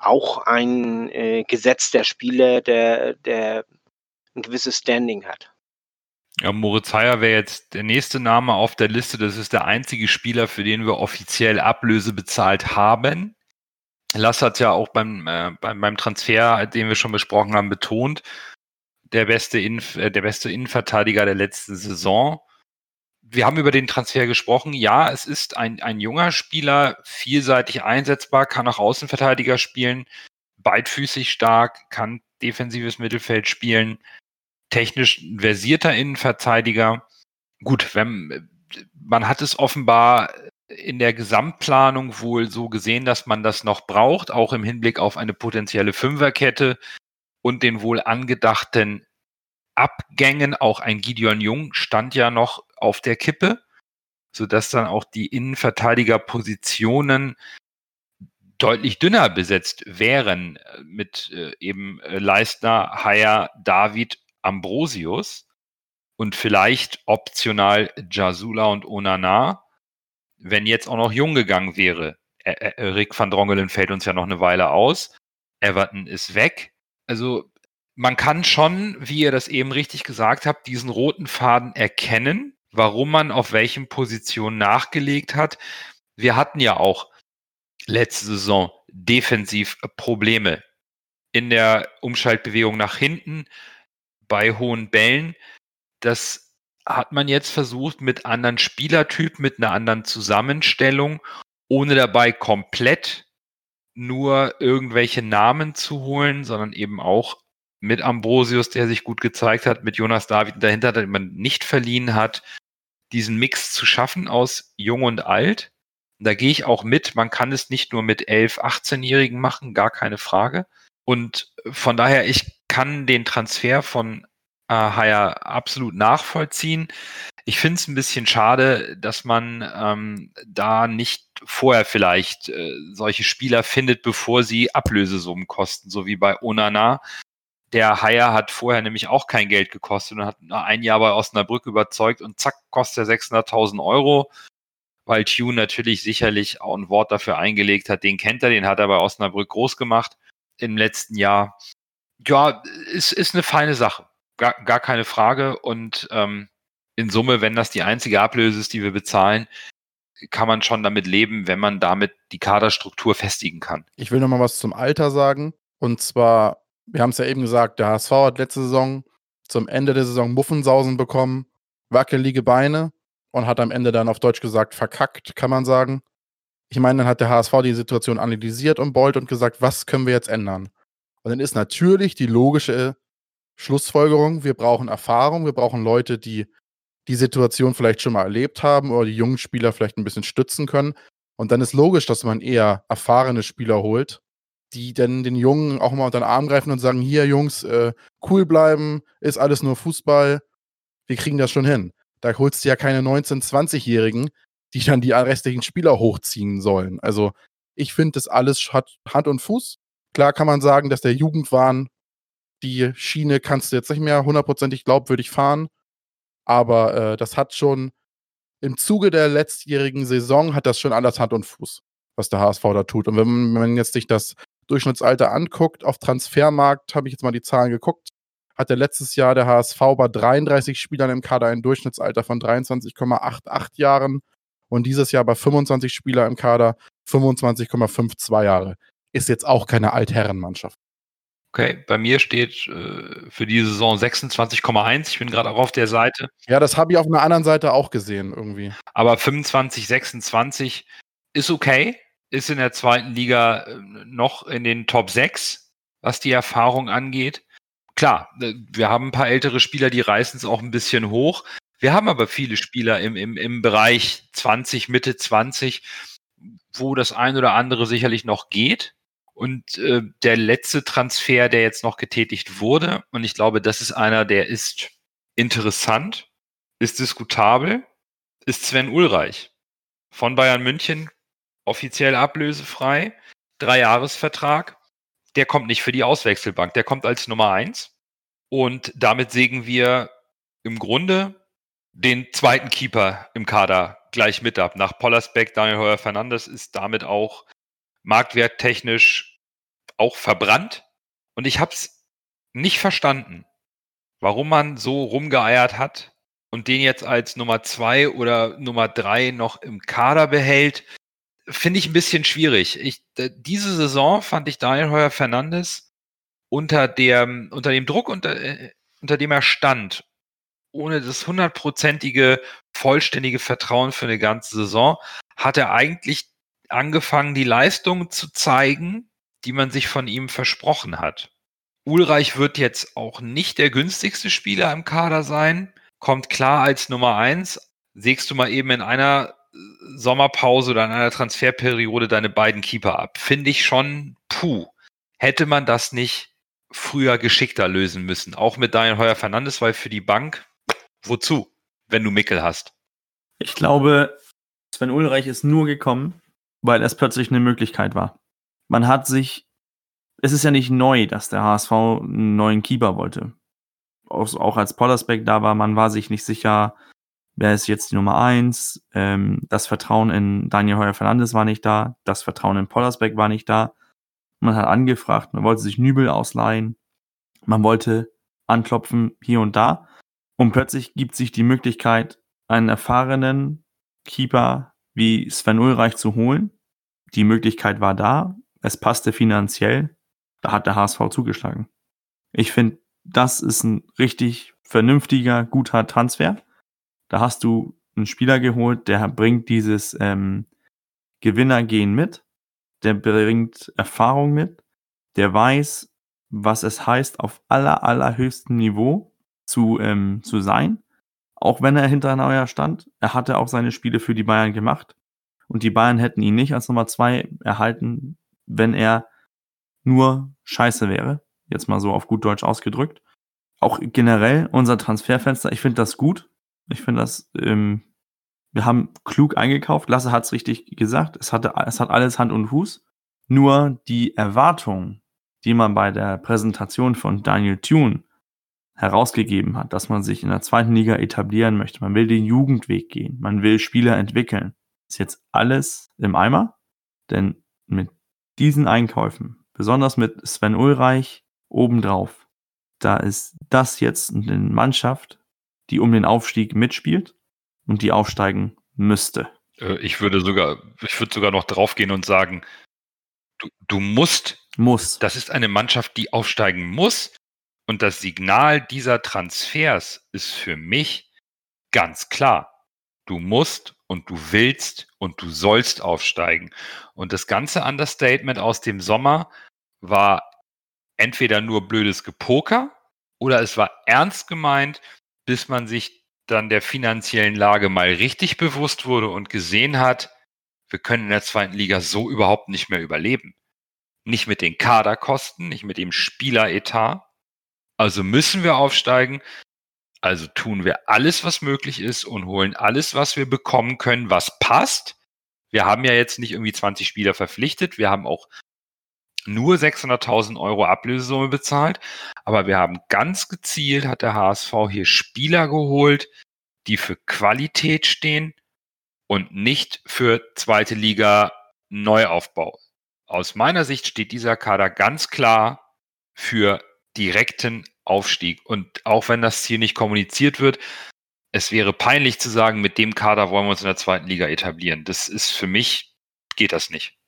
auch ein äh, gesetzter Spieler, der, der ein gewisses Standing hat. Ja, Moritz Heyer wäre jetzt der nächste Name auf der Liste. Das ist der einzige Spieler, für den wir offiziell Ablöse bezahlt haben. Lass hat ja auch beim, äh, beim, beim Transfer, den wir schon besprochen haben, betont, der beste, Inf äh, der beste Innenverteidiger der letzten Saison. Wir haben über den Transfer gesprochen. Ja, es ist ein, ein junger Spieler, vielseitig einsetzbar, kann auch Außenverteidiger spielen, beidfüßig stark, kann defensives Mittelfeld spielen, technisch versierter Innenverteidiger. Gut, wenn, man hat es offenbar in der Gesamtplanung wohl so gesehen, dass man das noch braucht, auch im Hinblick auf eine potenzielle Fünferkette und den wohl angedachten Abgängen. Auch ein Gideon Jung stand ja noch auf der Kippe, sodass dann auch die Innenverteidigerpositionen deutlich dünner besetzt wären mit äh, eben äh, Leistner, Haier, David, Ambrosius und vielleicht optional Jasula und Onana wenn jetzt auch noch Jung gegangen wäre, Rick van Drongelen fällt uns ja noch eine Weile aus, Everton ist weg. Also man kann schon, wie ihr das eben richtig gesagt habt, diesen roten Faden erkennen, warum man auf welchen Positionen nachgelegt hat. Wir hatten ja auch letzte Saison defensiv Probleme in der Umschaltbewegung nach hinten bei hohen Bällen. Das hat man jetzt versucht mit anderen Spielertypen, mit einer anderen Zusammenstellung, ohne dabei komplett nur irgendwelche Namen zu holen, sondern eben auch mit Ambrosius, der sich gut gezeigt hat, mit Jonas David dahinter, den man nicht verliehen hat, diesen Mix zu schaffen aus Jung und Alt. da gehe ich auch mit. Man kann es nicht nur mit 11, 18-Jährigen machen, gar keine Frage. Und von daher, ich kann den Transfer von äh, absolut nachvollziehen. Ich finde es ein bisschen schade, dass man ähm, da nicht vorher vielleicht äh, solche Spieler findet, bevor sie Ablösesummen kosten, so wie bei Onana. Der Haier hat vorher nämlich auch kein Geld gekostet und hat ein Jahr bei Osnabrück überzeugt und zack, kostet er 600.000 Euro, weil Tune natürlich sicherlich auch ein Wort dafür eingelegt hat. Den kennt er, den hat er bei Osnabrück groß gemacht im letzten Jahr. Ja, es ist eine feine Sache gar, gar keine Frage. Und ähm, in Summe, wenn das die einzige Ablöse ist, die wir bezahlen, kann man schon damit leben, wenn man damit die Kaderstruktur festigen kann. Ich will noch mal was zum Alter sagen. Und zwar, wir haben es ja eben gesagt, der HSV hat letzte Saison zum Ende der Saison Muffensausen bekommen, wackelige Beine und hat am Ende dann auf Deutsch gesagt verkackt, kann man sagen. Ich meine, dann hat der HSV die Situation analysiert und Bolt und gesagt, was können wir jetzt ändern? Und dann ist natürlich die logische Schlussfolgerung, wir brauchen Erfahrung, wir brauchen Leute, die die Situation vielleicht schon mal erlebt haben oder die jungen Spieler vielleicht ein bisschen stützen können. Und dann ist logisch, dass man eher erfahrene Spieler holt, die dann den Jungen auch mal unter den Arm greifen und sagen, hier Jungs, äh, cool bleiben, ist alles nur Fußball, wir kriegen das schon hin. Da holst du ja keine 19-, 20-Jährigen, die dann die restlichen Spieler hochziehen sollen. Also ich finde, das alles hat Hand und Fuß. Klar kann man sagen, dass der Jugendwahn die Schiene kannst du jetzt nicht mehr hundertprozentig glaubwürdig fahren. Aber äh, das hat schon im Zuge der letztjährigen Saison hat das schon alles Hand und Fuß, was der HSV da tut. Und wenn man jetzt sich das Durchschnittsalter anguckt, auf Transfermarkt habe ich jetzt mal die Zahlen geguckt, hatte letztes Jahr der HSV bei 33 Spielern im Kader ein Durchschnittsalter von 23,88 Jahren und dieses Jahr bei 25 Spielern im Kader 25,52 Jahre. Ist jetzt auch keine Altherrenmannschaft. Okay, bei mir steht äh, für die Saison 26,1. Ich bin gerade auch auf der Seite. Ja, das habe ich auf einer anderen Seite auch gesehen irgendwie. Aber 25, 26 ist okay. Ist in der zweiten Liga äh, noch in den Top 6, was die Erfahrung angeht. Klar, äh, wir haben ein paar ältere Spieler, die reißen es auch ein bisschen hoch. Wir haben aber viele Spieler im, im, im Bereich 20, Mitte 20, wo das ein oder andere sicherlich noch geht. Und äh, der letzte Transfer, der jetzt noch getätigt wurde, und ich glaube, das ist einer, der ist interessant, ist diskutabel, ist Sven Ulreich von Bayern München, offiziell ablösefrei, Dreijahresvertrag. Der kommt nicht für die Auswechselbank, der kommt als Nummer eins. Und damit sägen wir im Grunde den zweiten Keeper im Kader gleich mit ab. Nach Pollersbeck, Daniel Heuer Fernandes ist damit auch marktwerttechnisch auch verbrannt. Und ich habe es nicht verstanden, warum man so rumgeeiert hat und den jetzt als Nummer zwei oder Nummer drei noch im Kader behält. Finde ich ein bisschen schwierig. Ich, diese Saison fand ich Daniel Heuer Fernandes unter, der, unter dem Druck, unter, äh, unter dem er stand, ohne das hundertprozentige, vollständige Vertrauen für eine ganze Saison, hat er eigentlich angefangen, die Leistung zu zeigen, die man sich von ihm versprochen hat. Ulreich wird jetzt auch nicht der günstigste Spieler im Kader sein, kommt klar als Nummer eins. Sägst du mal eben in einer Sommerpause oder in einer Transferperiode deine beiden Keeper ab? Finde ich schon, puh, hätte man das nicht früher geschickter lösen müssen. Auch mit Daniel Heuer Fernandes, weil für die Bank, wozu, wenn du Mickel hast? Ich glaube, Sven Ulreich ist nur gekommen, weil es plötzlich eine Möglichkeit war. Man hat sich, es ist ja nicht neu, dass der HSV einen neuen Keeper wollte. Auch, auch als Pollersbeck da war, man war sich nicht sicher, wer ist jetzt die Nummer eins. Ähm, das Vertrauen in Daniel Heuer Fernandes war nicht da, das Vertrauen in Pollersbeck war nicht da. Man hat angefragt, man wollte sich Nübel ausleihen, man wollte anklopfen hier und da. Und plötzlich gibt sich die Möglichkeit, einen erfahrenen Keeper wie Sven Ulreich zu holen. Die Möglichkeit war da, es passte finanziell, da hat der HSV zugeschlagen. Ich finde, das ist ein richtig vernünftiger, guter Transfer. Da hast du einen Spieler geholt, der bringt dieses ähm, Gewinnergehen mit, der bringt Erfahrung mit, der weiß, was es heißt, auf aller, allerhöchstem Niveau zu, ähm, zu sein. Auch wenn er hinter Neuer stand, er hatte auch seine Spiele für die Bayern gemacht. Und die Bayern hätten ihn nicht als Nummer zwei erhalten, wenn er nur scheiße wäre. Jetzt mal so auf gut Deutsch ausgedrückt. Auch generell unser Transferfenster, ich finde das gut. Ich finde das, ähm, wir haben klug eingekauft. Lasse hat es richtig gesagt. Es, hatte, es hat alles Hand und Fuß. Nur die Erwartung, die man bei der Präsentation von Daniel Thune herausgegeben hat, dass man sich in der zweiten Liga etablieren möchte. Man will den Jugendweg gehen. Man will Spieler entwickeln. Ist jetzt alles im Eimer. Denn mit diesen Einkäufen, besonders mit Sven Ulreich obendrauf, da ist das jetzt eine Mannschaft, die um den Aufstieg mitspielt und die aufsteigen müsste. Äh, ich würde sogar, ich würde sogar noch draufgehen und sagen, du, du musst. Muss. Das ist eine Mannschaft, die aufsteigen muss. Und das Signal dieser Transfers ist für mich ganz klar. Du musst und du willst und du sollst aufsteigen. Und das ganze Understatement aus dem Sommer war entweder nur blödes Gepoker oder es war ernst gemeint, bis man sich dann der finanziellen Lage mal richtig bewusst wurde und gesehen hat, wir können in der zweiten Liga so überhaupt nicht mehr überleben. Nicht mit den Kaderkosten, nicht mit dem Spieleretat. Also müssen wir aufsteigen. Also tun wir alles, was möglich ist und holen alles, was wir bekommen können, was passt. Wir haben ja jetzt nicht irgendwie 20 Spieler verpflichtet. Wir haben auch nur 600.000 Euro Ablösesumme bezahlt. Aber wir haben ganz gezielt, hat der HSV hier Spieler geholt, die für Qualität stehen und nicht für zweite Liga Neuaufbau. Aus meiner Sicht steht dieser Kader ganz klar für direkten Aufstieg. Und auch wenn das Ziel nicht kommuniziert wird, es wäre peinlich zu sagen, mit dem Kader wollen wir uns in der zweiten Liga etablieren. Das ist für mich, geht das nicht.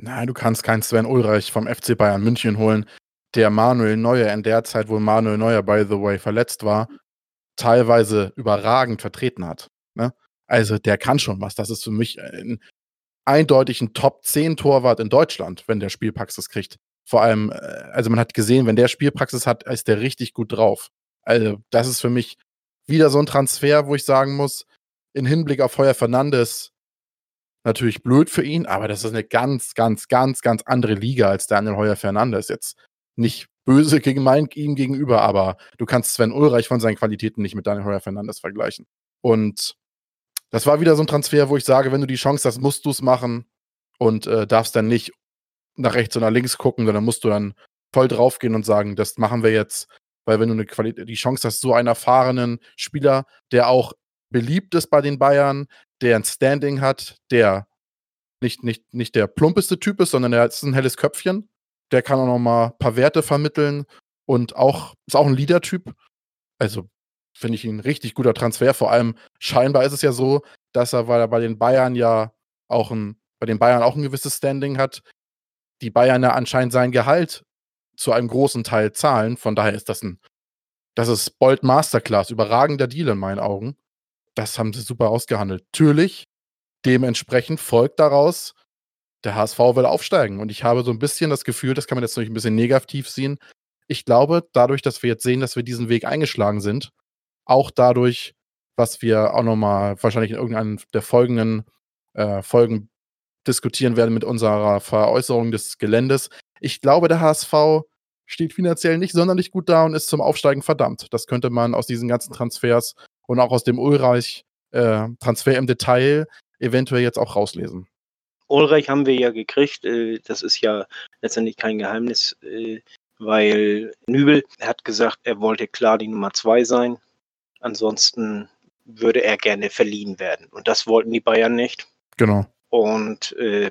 Nein, du kannst keinen Sven Ulreich vom FC Bayern München holen, der Manuel Neuer in der Zeit, wo Manuel Neuer, by the way, verletzt war, teilweise überragend vertreten hat. Ne? Also der kann schon was. Das ist für mich ein eindeutig ein Top 10 Torwart in Deutschland, wenn der Spielpraxis kriegt. Vor allem, äh, also man hat gesehen, wenn der Spielpraxis hat, ist der richtig gut drauf. Also, das ist für mich wieder so ein Transfer, wo ich sagen muss, in Hinblick auf Heuer Fernandes natürlich blöd für ihn, aber das ist eine ganz, ganz, ganz, ganz andere Liga als Daniel Heuer Fernandes. Jetzt nicht böse gegen mein, ihm gegenüber, aber du kannst Sven Ulreich von seinen Qualitäten nicht mit Daniel Heuer Fernandes vergleichen. Und das war wieder so ein Transfer, wo ich sage, wenn du die Chance hast, musst du es machen und äh, darfst dann nicht nach rechts oder nach links gucken, sondern musst du dann voll draufgehen und sagen, das machen wir jetzt. Weil wenn du eine Qualität, die Chance hast, so einen erfahrenen Spieler, der auch beliebt ist bei den Bayern, der ein Standing hat, der nicht, nicht, nicht der plumpeste Typ ist, sondern der ist ein helles Köpfchen. Der kann auch noch mal ein paar Werte vermitteln und auch ist auch ein Leader-Typ. Also finde ich ihn ein richtig guter Transfer. Vor allem scheinbar ist es ja so, dass er, weil er bei den Bayern ja auch ein, bei den Bayern auch ein gewisses Standing hat, die Bayern ja anscheinend sein Gehalt zu einem großen Teil zahlen. Von daher ist das ein, Das ist Bold Masterclass, überragender Deal in meinen Augen. Das haben sie super ausgehandelt. Natürlich, dementsprechend folgt daraus, der HSV will aufsteigen. Und ich habe so ein bisschen das Gefühl, das kann man jetzt natürlich ein bisschen negativ sehen. Ich glaube, dadurch, dass wir jetzt sehen, dass wir diesen Weg eingeschlagen sind, auch dadurch, was wir auch nochmal wahrscheinlich in irgendeinem der folgenden äh, Folgen diskutieren werden mit unserer Veräußerung des Geländes. Ich glaube, der HSV steht finanziell nicht sonderlich gut da und ist zum Aufsteigen verdammt. Das könnte man aus diesen ganzen Transfers und auch aus dem Ulreich-Transfer äh, im Detail eventuell jetzt auch rauslesen. Ulreich haben wir ja gekriegt. Äh, das ist ja letztendlich kein Geheimnis, äh, weil Nübel hat gesagt, er wollte klar die Nummer zwei sein. Ansonsten würde er gerne verliehen werden. Und das wollten die Bayern nicht. Genau. Und äh,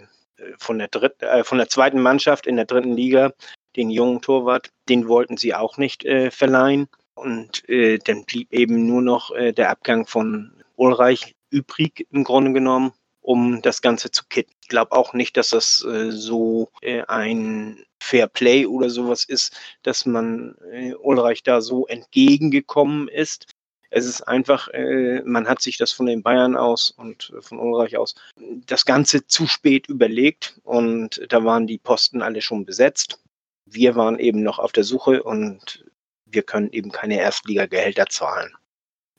von, der dritten, äh, von der zweiten Mannschaft in der dritten Liga, den jungen Torwart, den wollten sie auch nicht verleihen. Und äh, dann blieb eben nur noch der Abgang von Ulreich übrig, im Grunde genommen um das Ganze zu kitten. Ich glaube auch nicht, dass das äh, so äh, ein Fair Play oder sowas ist, dass man äh, Ulreich da so entgegengekommen ist. Es ist einfach, äh, man hat sich das von den Bayern aus und von Ulreich aus das Ganze zu spät überlegt und da waren die Posten alle schon besetzt. Wir waren eben noch auf der Suche und wir können eben keine Erstliga-Gehälter zahlen.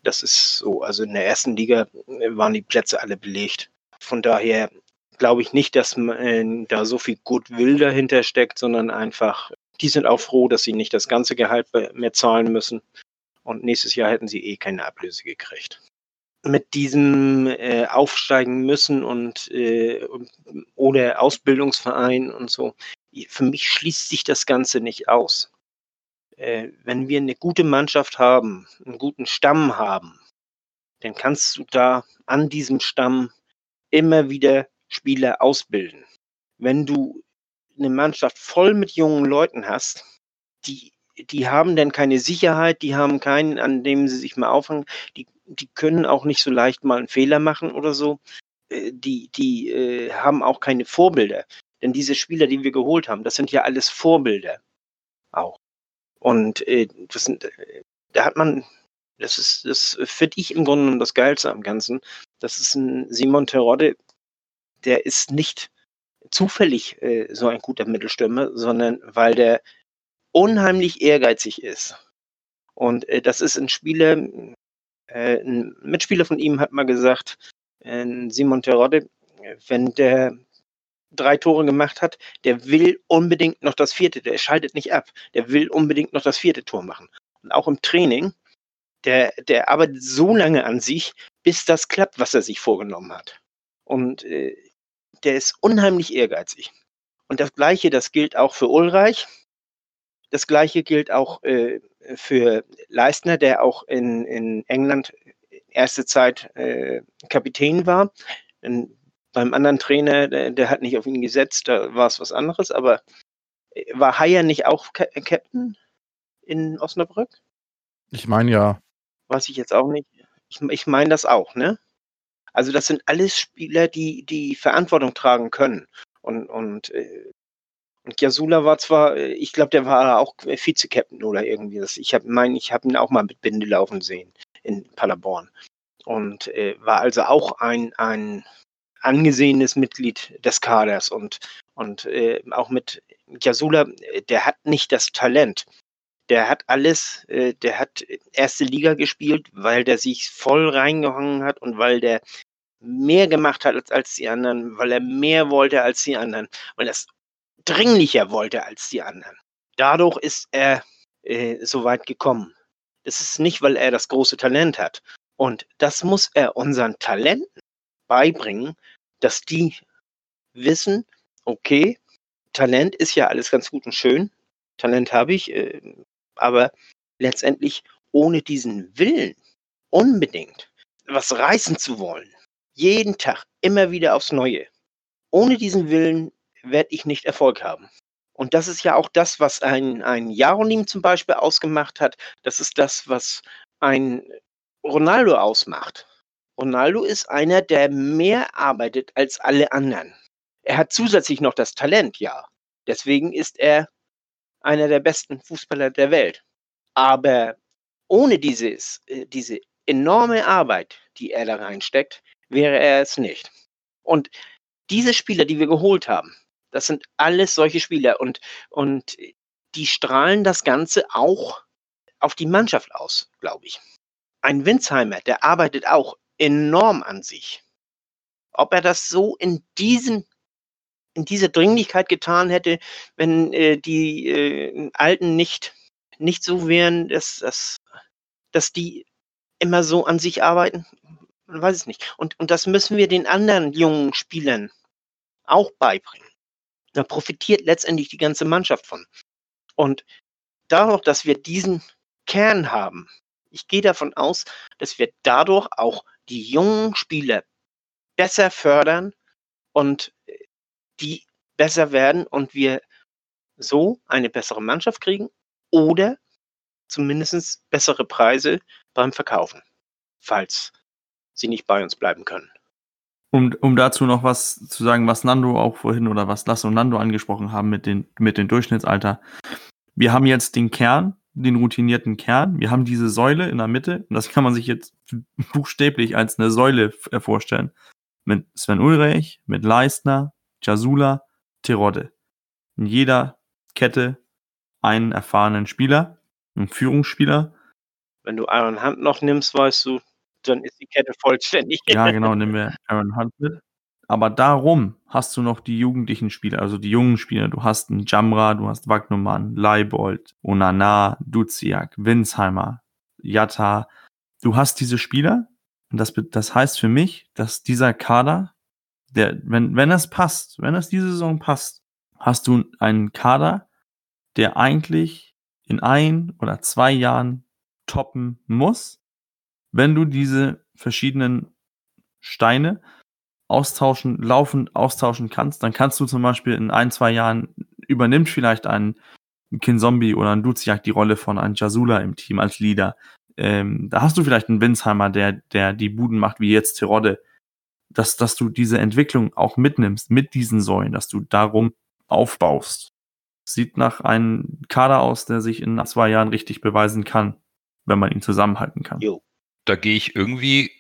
Das ist so. Also in der ersten Liga waren die Plätze alle belegt. Von daher glaube ich nicht, dass man, äh, da so viel Goodwill dahinter steckt, sondern einfach, die sind auch froh, dass sie nicht das ganze Gehalt mehr zahlen müssen. Und nächstes Jahr hätten sie eh keine Ablöse gekriegt. Mit diesem äh, Aufsteigen müssen und äh, oder Ausbildungsverein und so, für mich schließt sich das Ganze nicht aus. Äh, wenn wir eine gute Mannschaft haben, einen guten Stamm haben, dann kannst du da an diesem Stamm immer wieder Spieler ausbilden. Wenn du eine Mannschaft voll mit jungen Leuten hast, die, die haben dann keine Sicherheit, die haben keinen, an dem sie sich mal aufhängen, die, die können auch nicht so leicht mal einen Fehler machen oder so. Äh, die, die äh, haben auch keine Vorbilder. Denn diese Spieler, die wir geholt haben, das sind ja alles Vorbilder auch. Und äh, das äh, da hat man das ist, das finde ich im Grunde genommen das Geilste am Ganzen. Das ist ein Simon Terodde, der ist nicht zufällig äh, so ein guter Mittelstürmer, sondern weil der unheimlich ehrgeizig ist. Und äh, das ist ein Spieler, äh, ein Mitspieler von ihm hat mal gesagt, äh, Simon Terodde, wenn der drei Tore gemacht hat, der will unbedingt noch das vierte, der schaltet nicht ab, der will unbedingt noch das vierte Tor machen. Und auch im Training der, der arbeitet so lange an sich, bis das klappt, was er sich vorgenommen hat. Und äh, der ist unheimlich ehrgeizig. Und das Gleiche, das gilt auch für Ulreich. Das Gleiche gilt auch äh, für Leistner, der auch in, in England erste Zeit äh, Kapitän war. Und beim anderen Trainer, der, der, hat nicht auf ihn gesetzt, da war es was anderes. Aber äh, war Haier nicht auch Captain in Osnabrück? Ich meine ja. Weiß ich jetzt auch nicht. Ich, ich meine das auch, ne? Also das sind alles Spieler, die die Verantwortung tragen können. Und, und, äh, und Jasula war zwar, äh, ich glaube, der war auch Vize-Captain oder irgendwie. Das, ich meine, ich habe ihn auch mal mit Binde laufen sehen in Paderborn. Und äh, war also auch ein, ein angesehenes Mitglied des Kaders. Und, und äh, auch mit Jasula, der hat nicht das Talent der hat alles, äh, der hat erste Liga gespielt, weil der sich voll reingehangen hat und weil der mehr gemacht hat als, als die anderen, weil er mehr wollte als die anderen, weil er es dringlicher wollte als die anderen. Dadurch ist er äh, so weit gekommen. Das ist nicht, weil er das große Talent hat. Und das muss er unseren Talenten beibringen, dass die wissen, okay, Talent ist ja alles ganz gut und schön. Talent habe ich, äh, aber letztendlich ohne diesen Willen unbedingt was reißen zu wollen, jeden Tag immer wieder aufs Neue, ohne diesen Willen werde ich nicht Erfolg haben. Und das ist ja auch das, was ein, ein Jaronim zum Beispiel ausgemacht hat. Das ist das, was ein Ronaldo ausmacht. Ronaldo ist einer, der mehr arbeitet als alle anderen. Er hat zusätzlich noch das Talent, ja. Deswegen ist er einer der besten Fußballer der Welt. Aber ohne dieses, äh, diese enorme Arbeit, die er da reinsteckt, wäre er es nicht. Und diese Spieler, die wir geholt haben, das sind alles solche Spieler und, und die strahlen das Ganze auch auf die Mannschaft aus, glaube ich. Ein Winsheimer, der arbeitet auch enorm an sich. Ob er das so in diesen in dieser Dringlichkeit getan hätte, wenn äh, die äh, Alten nicht, nicht so wären, dass, dass, dass die immer so an sich arbeiten? Man weiß es nicht. Und, und das müssen wir den anderen jungen Spielern auch beibringen. Da profitiert letztendlich die ganze Mannschaft von. Und dadurch, dass wir diesen Kern haben, ich gehe davon aus, dass wir dadurch auch die jungen Spieler besser fördern und die besser werden und wir so eine bessere Mannschaft kriegen oder zumindest bessere Preise beim Verkaufen, falls sie nicht bei uns bleiben können. Um, um dazu noch was zu sagen, was Nando auch vorhin oder was Lasse und Nando angesprochen haben mit den, mit den Durchschnittsalter. Wir haben jetzt den Kern, den routinierten Kern. Wir haben diese Säule in der Mitte und das kann man sich jetzt buchstäblich als eine Säule äh, vorstellen. Mit Sven Ulreich, mit Leistner, Jasula, Terodde. In jeder Kette einen erfahrenen Spieler, einen Führungsspieler. Wenn du Aaron Hunt noch nimmst, weißt du, dann ist die Kette vollständig. Ja, genau, nehmen wir Aaron Hunt mit. Aber darum hast du noch die jugendlichen Spieler, also die jungen Spieler. Du hast einen Jamra, du hast Wagnumann, Leibold, Onana, Duziak, Winsheimer, Jatta. Du hast diese Spieler. Und das, das heißt für mich, dass dieser Kader der, wenn, wenn es passt, wenn es diese Saison passt, hast du einen Kader, der eigentlich in ein oder zwei Jahren toppen muss, wenn du diese verschiedenen Steine austauschen, laufend austauschen kannst, dann kannst du zum Beispiel in ein, zwei Jahren übernimmt vielleicht ein Kinzombie oder ein Duziak die Rolle von einem Jasula im Team als Leader. Ähm, da hast du vielleicht einen Winsheimer, der, der die Buden macht, wie jetzt Terodde dass, dass du diese Entwicklung auch mitnimmst mit diesen Säulen, dass du darum aufbaust. Sieht nach einem Kader aus, der sich in zwei Jahren richtig beweisen kann, wenn man ihn zusammenhalten kann. Jo. Da gehe ich irgendwie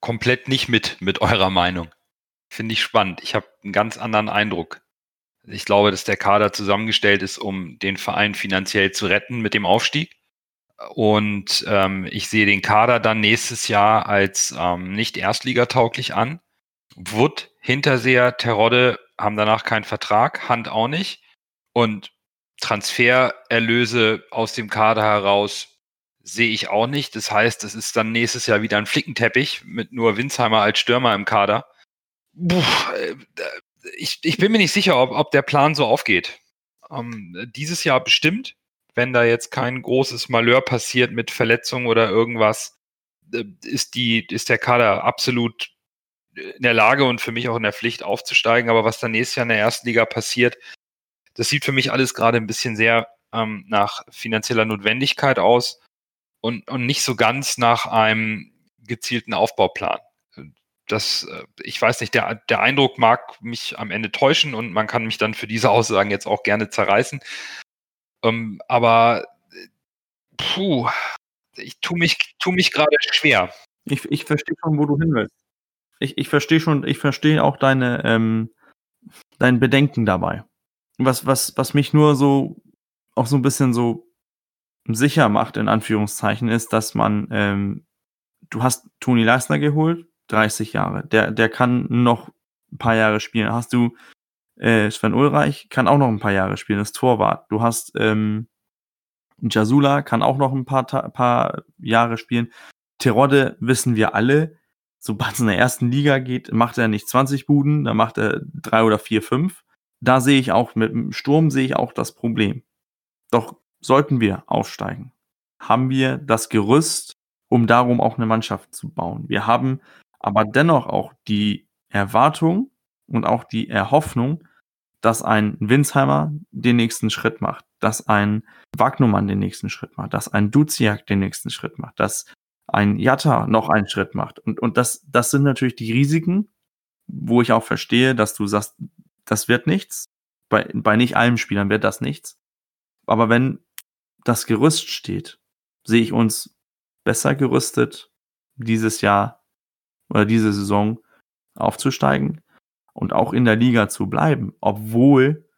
komplett nicht mit, mit eurer Meinung. Finde ich spannend. Ich habe einen ganz anderen Eindruck. Ich glaube, dass der Kader zusammengestellt ist, um den Verein finanziell zu retten mit dem Aufstieg. Und ähm, ich sehe den Kader dann nächstes Jahr als ähm, nicht erstligatauglich an. Wood, Hinterseher, Terodde haben danach keinen Vertrag, Hand auch nicht. Und Transfererlöse aus dem Kader heraus sehe ich auch nicht. Das heißt, es ist dann nächstes Jahr wieder ein Flickenteppich mit nur Winsheimer als Stürmer im Kader. Äh, ich, ich bin mir nicht sicher, ob, ob der Plan so aufgeht. Ähm, dieses Jahr bestimmt, wenn da jetzt kein großes Malheur passiert mit Verletzungen oder irgendwas, äh, ist, die, ist der Kader absolut in der Lage und für mich auch in der Pflicht aufzusteigen. Aber was dann nächstes Jahr in der ersten Liga passiert, das sieht für mich alles gerade ein bisschen sehr ähm, nach finanzieller Notwendigkeit aus und, und nicht so ganz nach einem gezielten Aufbauplan. Das, äh, ich weiß nicht, der, der Eindruck mag mich am Ende täuschen und man kann mich dann für diese Aussagen jetzt auch gerne zerreißen. Ähm, aber puh, ich tue mich, tu mich gerade schwer. Ich, ich verstehe schon, wo du hin willst ich, ich verstehe schon, ich verstehe auch deine, ähm, dein Bedenken dabei. Was, was, was mich nur so auch so ein bisschen so sicher macht, in Anführungszeichen, ist, dass man, ähm, du hast Toni Leisner geholt, 30 Jahre. Der, der kann noch ein paar Jahre spielen. Hast du äh, Sven Ulreich, kann auch noch ein paar Jahre spielen, ist Torwart. Du hast ähm, Jasula, kann auch noch ein paar, paar Jahre spielen. Terodde wissen wir alle, sobald es in der ersten Liga geht, macht er nicht 20 Buden, dann macht er drei oder vier, fünf. Da sehe ich auch, mit dem Sturm sehe ich auch das Problem. Doch sollten wir aufsteigen, haben wir das Gerüst, um darum auch eine Mannschaft zu bauen. Wir haben aber dennoch auch die Erwartung und auch die Erhoffnung, dass ein Winsheimer den nächsten Schritt macht, dass ein Wagnumann den nächsten Schritt macht, dass ein Duziak den nächsten Schritt macht, dass ein Jatta noch einen Schritt macht. Und, und das, das sind natürlich die Risiken, wo ich auch verstehe, dass du sagst, das wird nichts. Bei, bei nicht allen Spielern wird das nichts. Aber wenn das Gerüst steht, sehe ich uns besser gerüstet, dieses Jahr oder diese Saison aufzusteigen und auch in der Liga zu bleiben, obwohl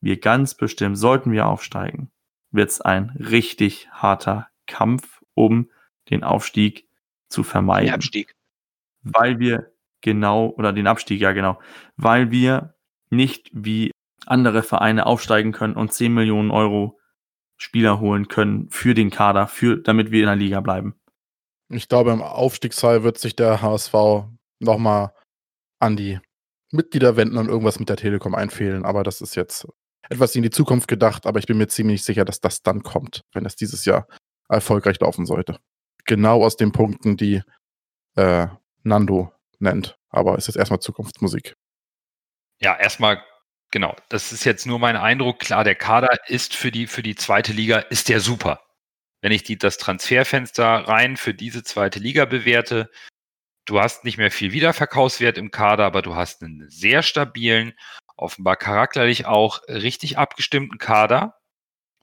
wir ganz bestimmt, sollten wir aufsteigen, wird es ein richtig harter Kampf, um den Aufstieg zu vermeiden. Den Abstieg. Weil wir genau, oder den Abstieg, ja genau, weil wir nicht wie andere Vereine aufsteigen können und 10 Millionen Euro Spieler holen können für den Kader, für, damit wir in der Liga bleiben. Ich glaube, im Aufstiegsfall wird sich der HSV nochmal an die Mitglieder wenden und irgendwas mit der Telekom einfehlen. Aber das ist jetzt etwas in die Zukunft gedacht. Aber ich bin mir ziemlich sicher, dass das dann kommt, wenn es dieses Jahr erfolgreich laufen sollte. Genau aus den Punkten, die äh, Nando nennt. Aber es ist erstmal Zukunftsmusik. Ja, erstmal genau. Das ist jetzt nur mein Eindruck. Klar, der Kader ist für die, für die zweite Liga, ist der super. Wenn ich die, das Transferfenster rein für diese zweite Liga bewerte, du hast nicht mehr viel Wiederverkaufswert im Kader, aber du hast einen sehr stabilen, offenbar charakterlich auch richtig abgestimmten Kader,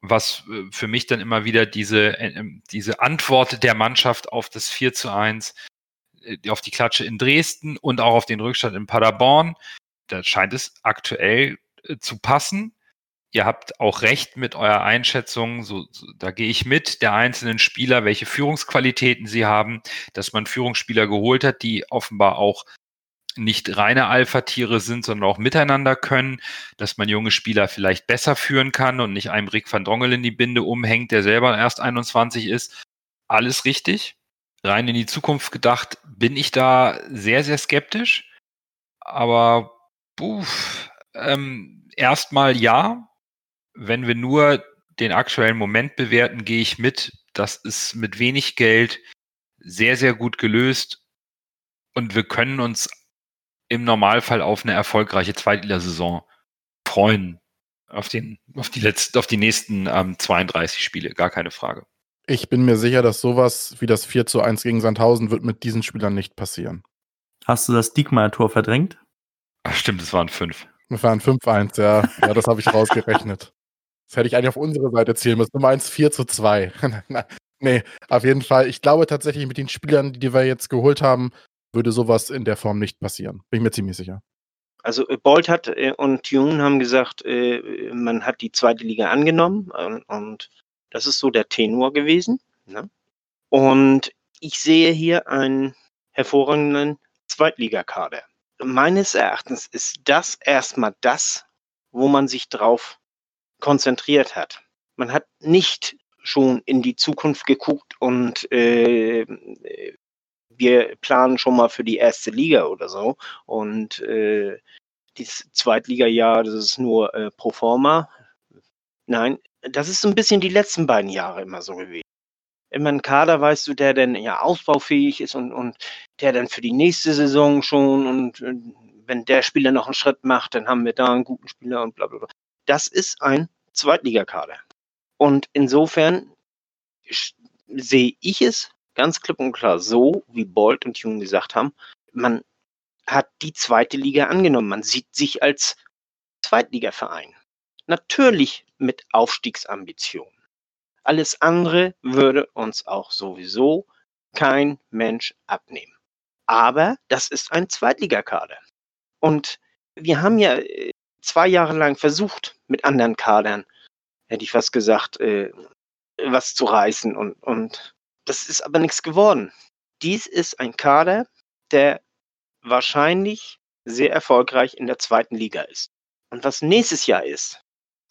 was äh, für mich dann immer wieder diese, äh, ähm, diese Antwort der Mannschaft auf das 4 zu 1, äh, auf die Klatsche in Dresden und auch auf den Rückstand in Paderborn, da scheint es aktuell zu passen. Ihr habt auch recht mit eurer Einschätzung, so, so, da gehe ich mit, der einzelnen Spieler, welche Führungsqualitäten sie haben, dass man Führungsspieler geholt hat, die offenbar auch nicht reine Alpha-Tiere sind, sondern auch miteinander können, dass man junge Spieler vielleicht besser führen kann und nicht einem Rick van Drongel in die Binde umhängt, der selber erst 21 ist. Alles richtig. Rein in die Zukunft gedacht, bin ich da sehr, sehr skeptisch. Aber puh, ähm, erstmal ja, wenn wir nur den aktuellen Moment bewerten, gehe ich mit. Das ist mit wenig Geld sehr, sehr gut gelöst. Und wir können uns im Normalfall auf eine erfolgreiche Zweitligasaison freuen. Auf, den, auf, die, letzten, auf die nächsten ähm, 32 Spiele, gar keine Frage. Ich bin mir sicher, dass sowas wie das 4 zu 1 gegen Sandhausen wird mit diesen Spielern nicht passieren. Hast du das Diekmeyer-Tor verdrängt? Ach, stimmt, es waren fünf. Es waren 5-1, ja. Ja, das habe ich rausgerechnet. Das hätte ich eigentlich auf unsere Seite zählen müssen. Nummer 1, 4 zu 2. nee, auf jeden Fall. Ich glaube tatsächlich, mit den Spielern, die wir jetzt geholt haben, würde sowas in der Form nicht passieren. Bin ich mir ziemlich sicher. Also äh, Bolt hat äh, und Tune haben gesagt, äh, man hat die zweite Liga angenommen und, und das ist so der Tenor gewesen. Ne? Und ich sehe hier einen hervorragenden Zweitligakader. Meines Erachtens ist das erstmal das, wo man sich drauf konzentriert hat. Man hat nicht schon in die Zukunft geguckt und äh, wir planen schon mal für die erste Liga oder so. Und äh, dieses Zweitliga-Jahr, das ist nur äh, pro forma. Nein, das ist so ein bisschen die letzten beiden Jahre immer so gewesen. Immer ein Kader, weißt du, der dann ja ausbaufähig ist und, und der dann für die nächste Saison schon und äh, wenn der Spieler noch einen Schritt macht, dann haben wir da einen guten Spieler und bla bla bla. Das ist ein Zweitligakader. Und insofern sehe ich es ganz klipp und klar so, wie Bolt und Jung gesagt haben, man hat die zweite Liga angenommen. Man sieht sich als Zweitligaverein. Natürlich mit Aufstiegsambitionen. Alles andere würde uns auch sowieso kein Mensch abnehmen. Aber das ist ein Zweitligakader. Und wir haben ja äh, zwei Jahre lang versucht, mit anderen Kadern, hätte ich fast gesagt, äh, was zu reißen. Und, und das ist aber nichts geworden. Dies ist ein Kader, der wahrscheinlich sehr erfolgreich in der zweiten Liga ist. Und was nächstes Jahr ist,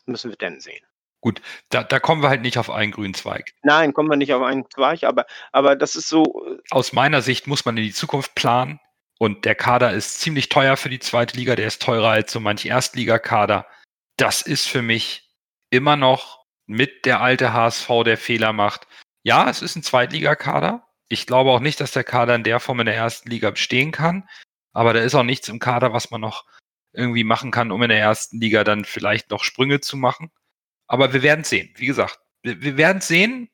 müssen wir dann sehen. Gut, da, da kommen wir halt nicht auf einen grünen Zweig. Nein, kommen wir nicht auf einen Zweig, aber, aber das ist so. Äh, Aus meiner Sicht muss man in die Zukunft planen. Und der Kader ist ziemlich teuer für die zweite Liga. Der ist teurer als so manch Erstligakader. Das ist für mich immer noch mit der alte HSV, der Fehler macht. Ja, es ist ein Zweitligakader. Ich glaube auch nicht, dass der Kader in der Form in der ersten Liga bestehen kann. Aber da ist auch nichts im Kader, was man noch irgendwie machen kann, um in der ersten Liga dann vielleicht noch Sprünge zu machen. Aber wir werden sehen. Wie gesagt, wir, wir werden sehen.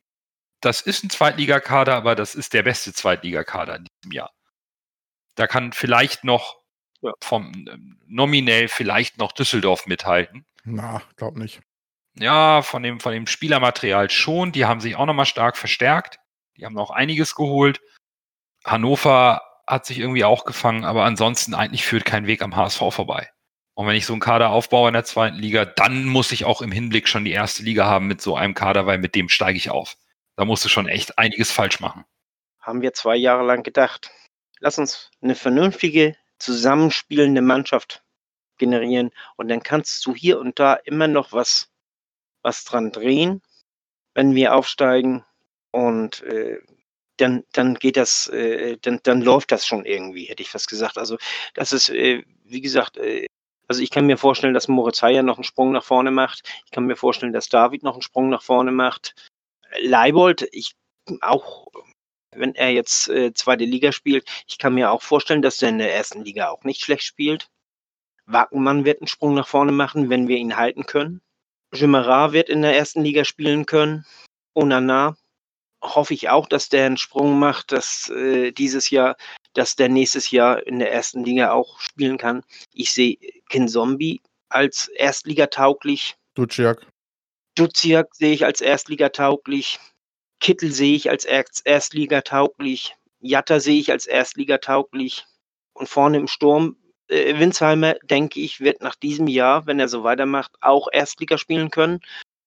Das ist ein Zweitligakader, aber das ist der beste Zweitligakader in diesem Jahr. Da kann vielleicht noch ja. vom nominell vielleicht noch Düsseldorf mithalten. Na, glaub nicht. Ja, von dem, von dem Spielermaterial schon. Die haben sich auch nochmal stark verstärkt. Die haben noch einiges geholt. Hannover hat sich irgendwie auch gefangen, aber ansonsten eigentlich führt kein Weg am HSV vorbei. Und wenn ich so einen Kader aufbaue in der zweiten Liga, dann muss ich auch im Hinblick schon die erste Liga haben mit so einem Kader, weil mit dem steige ich auf. Da musst du schon echt einiges falsch machen. Haben wir zwei Jahre lang gedacht. Lass uns eine vernünftige, zusammenspielende Mannschaft generieren und dann kannst du hier und da immer noch was, was dran drehen, wenn wir aufsteigen und äh, dann, dann geht das, äh, dann, dann läuft das schon irgendwie, hätte ich fast gesagt. Also das ist, äh, wie gesagt, äh, also ich kann mir vorstellen, dass Moritz Heyer noch einen Sprung nach vorne macht. Ich kann mir vorstellen, dass David noch einen Sprung nach vorne macht. Leibold, ich auch, wenn er jetzt äh, zweite Liga spielt, ich kann mir auch vorstellen, dass er in der ersten Liga auch nicht schlecht spielt. Wackenmann wird einen Sprung nach vorne machen, wenn wir ihn halten können. Jimera wird in der ersten Liga spielen können. Onana hoffe ich auch, dass der einen Sprung macht, dass äh, dieses Jahr, dass der nächstes Jahr in der ersten Liga auch spielen kann. Ich sehe Kin Zombie als Erstligatauglich. Duciak. Duziak sehe ich als Erstligatauglich. Kittel sehe ich als Erst Erstligatauglich. Jatta sehe ich als Erstligatauglich. Und vorne im Sturm, äh, Winsheimer, denke ich, wird nach diesem Jahr, wenn er so weitermacht, auch Erstliga spielen können.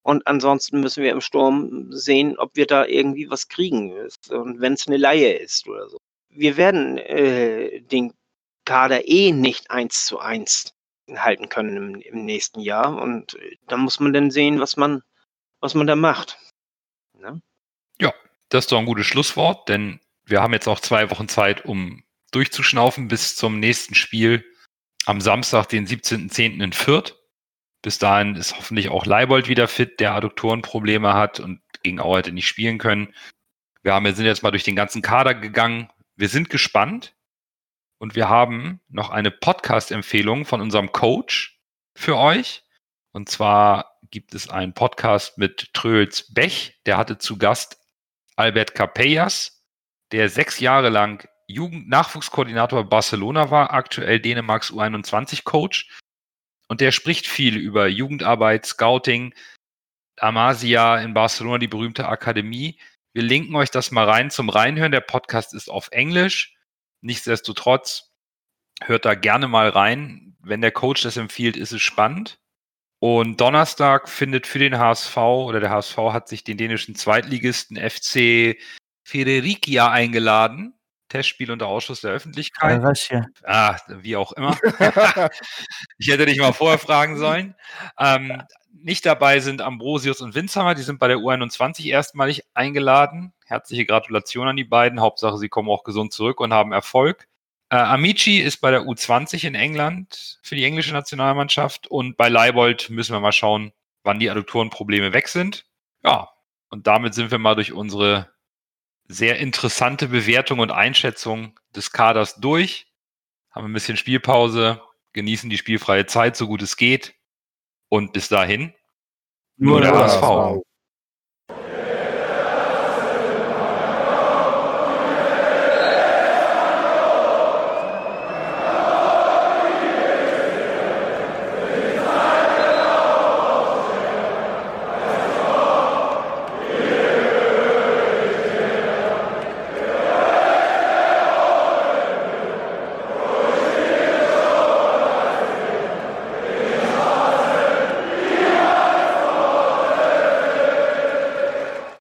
Und ansonsten müssen wir im Sturm sehen, ob wir da irgendwie was kriegen. Und wenn es eine Laie ist oder so. Wir werden äh, den Kader eh nicht eins zu eins halten können im, im nächsten Jahr. Und äh, da muss man dann sehen, was man, was man da macht. Ja, das ist doch ein gutes Schlusswort, denn wir haben jetzt auch zwei Wochen Zeit, um durchzuschnaufen bis zum nächsten Spiel am Samstag, den 17.10. in Fürth. Bis dahin ist hoffentlich auch Leibold wieder fit, der Adduktorenprobleme hat und gegen Auer hätte nicht spielen können. Wir, haben, wir sind jetzt mal durch den ganzen Kader gegangen. Wir sind gespannt und wir haben noch eine Podcast-Empfehlung von unserem Coach für euch. Und zwar gibt es einen Podcast mit Tröls Bech, der hatte zu Gast Albert Capellas, der sechs Jahre lang Jugend-Nachwuchskoordinator Barcelona war, aktuell Dänemarks U21-Coach und der spricht viel über Jugendarbeit, Scouting, Amasia in Barcelona, die berühmte Akademie. Wir linken euch das mal rein zum Reinhören. Der Podcast ist auf Englisch. Nichtsdestotrotz hört da gerne mal rein. Wenn der Coach das empfiehlt, ist es spannend. Und Donnerstag findet für den HSV oder der HSV hat sich den dänischen Zweitligisten FC Federikia eingeladen. Testspiel unter Ausschuss der Öffentlichkeit. Was hier? Ah, wie auch immer. ich hätte dich mal vorher fragen sollen. Ähm, nicht dabei sind Ambrosius und Winzhammer, die sind bei der U21 erstmalig eingeladen. Herzliche Gratulation an die beiden. Hauptsache, sie kommen auch gesund zurück und haben Erfolg. Äh, Amici ist bei der U20 in England für die englische Nationalmannschaft und bei Leibold müssen wir mal schauen, wann die Adduktorenprobleme weg sind. Ja, und damit sind wir mal durch unsere sehr interessante Bewertung und Einschätzung des Kaders durch. Haben ein bisschen Spielpause, genießen die spielfreie Zeit, so gut es geht. Und bis dahin, nur der HSV.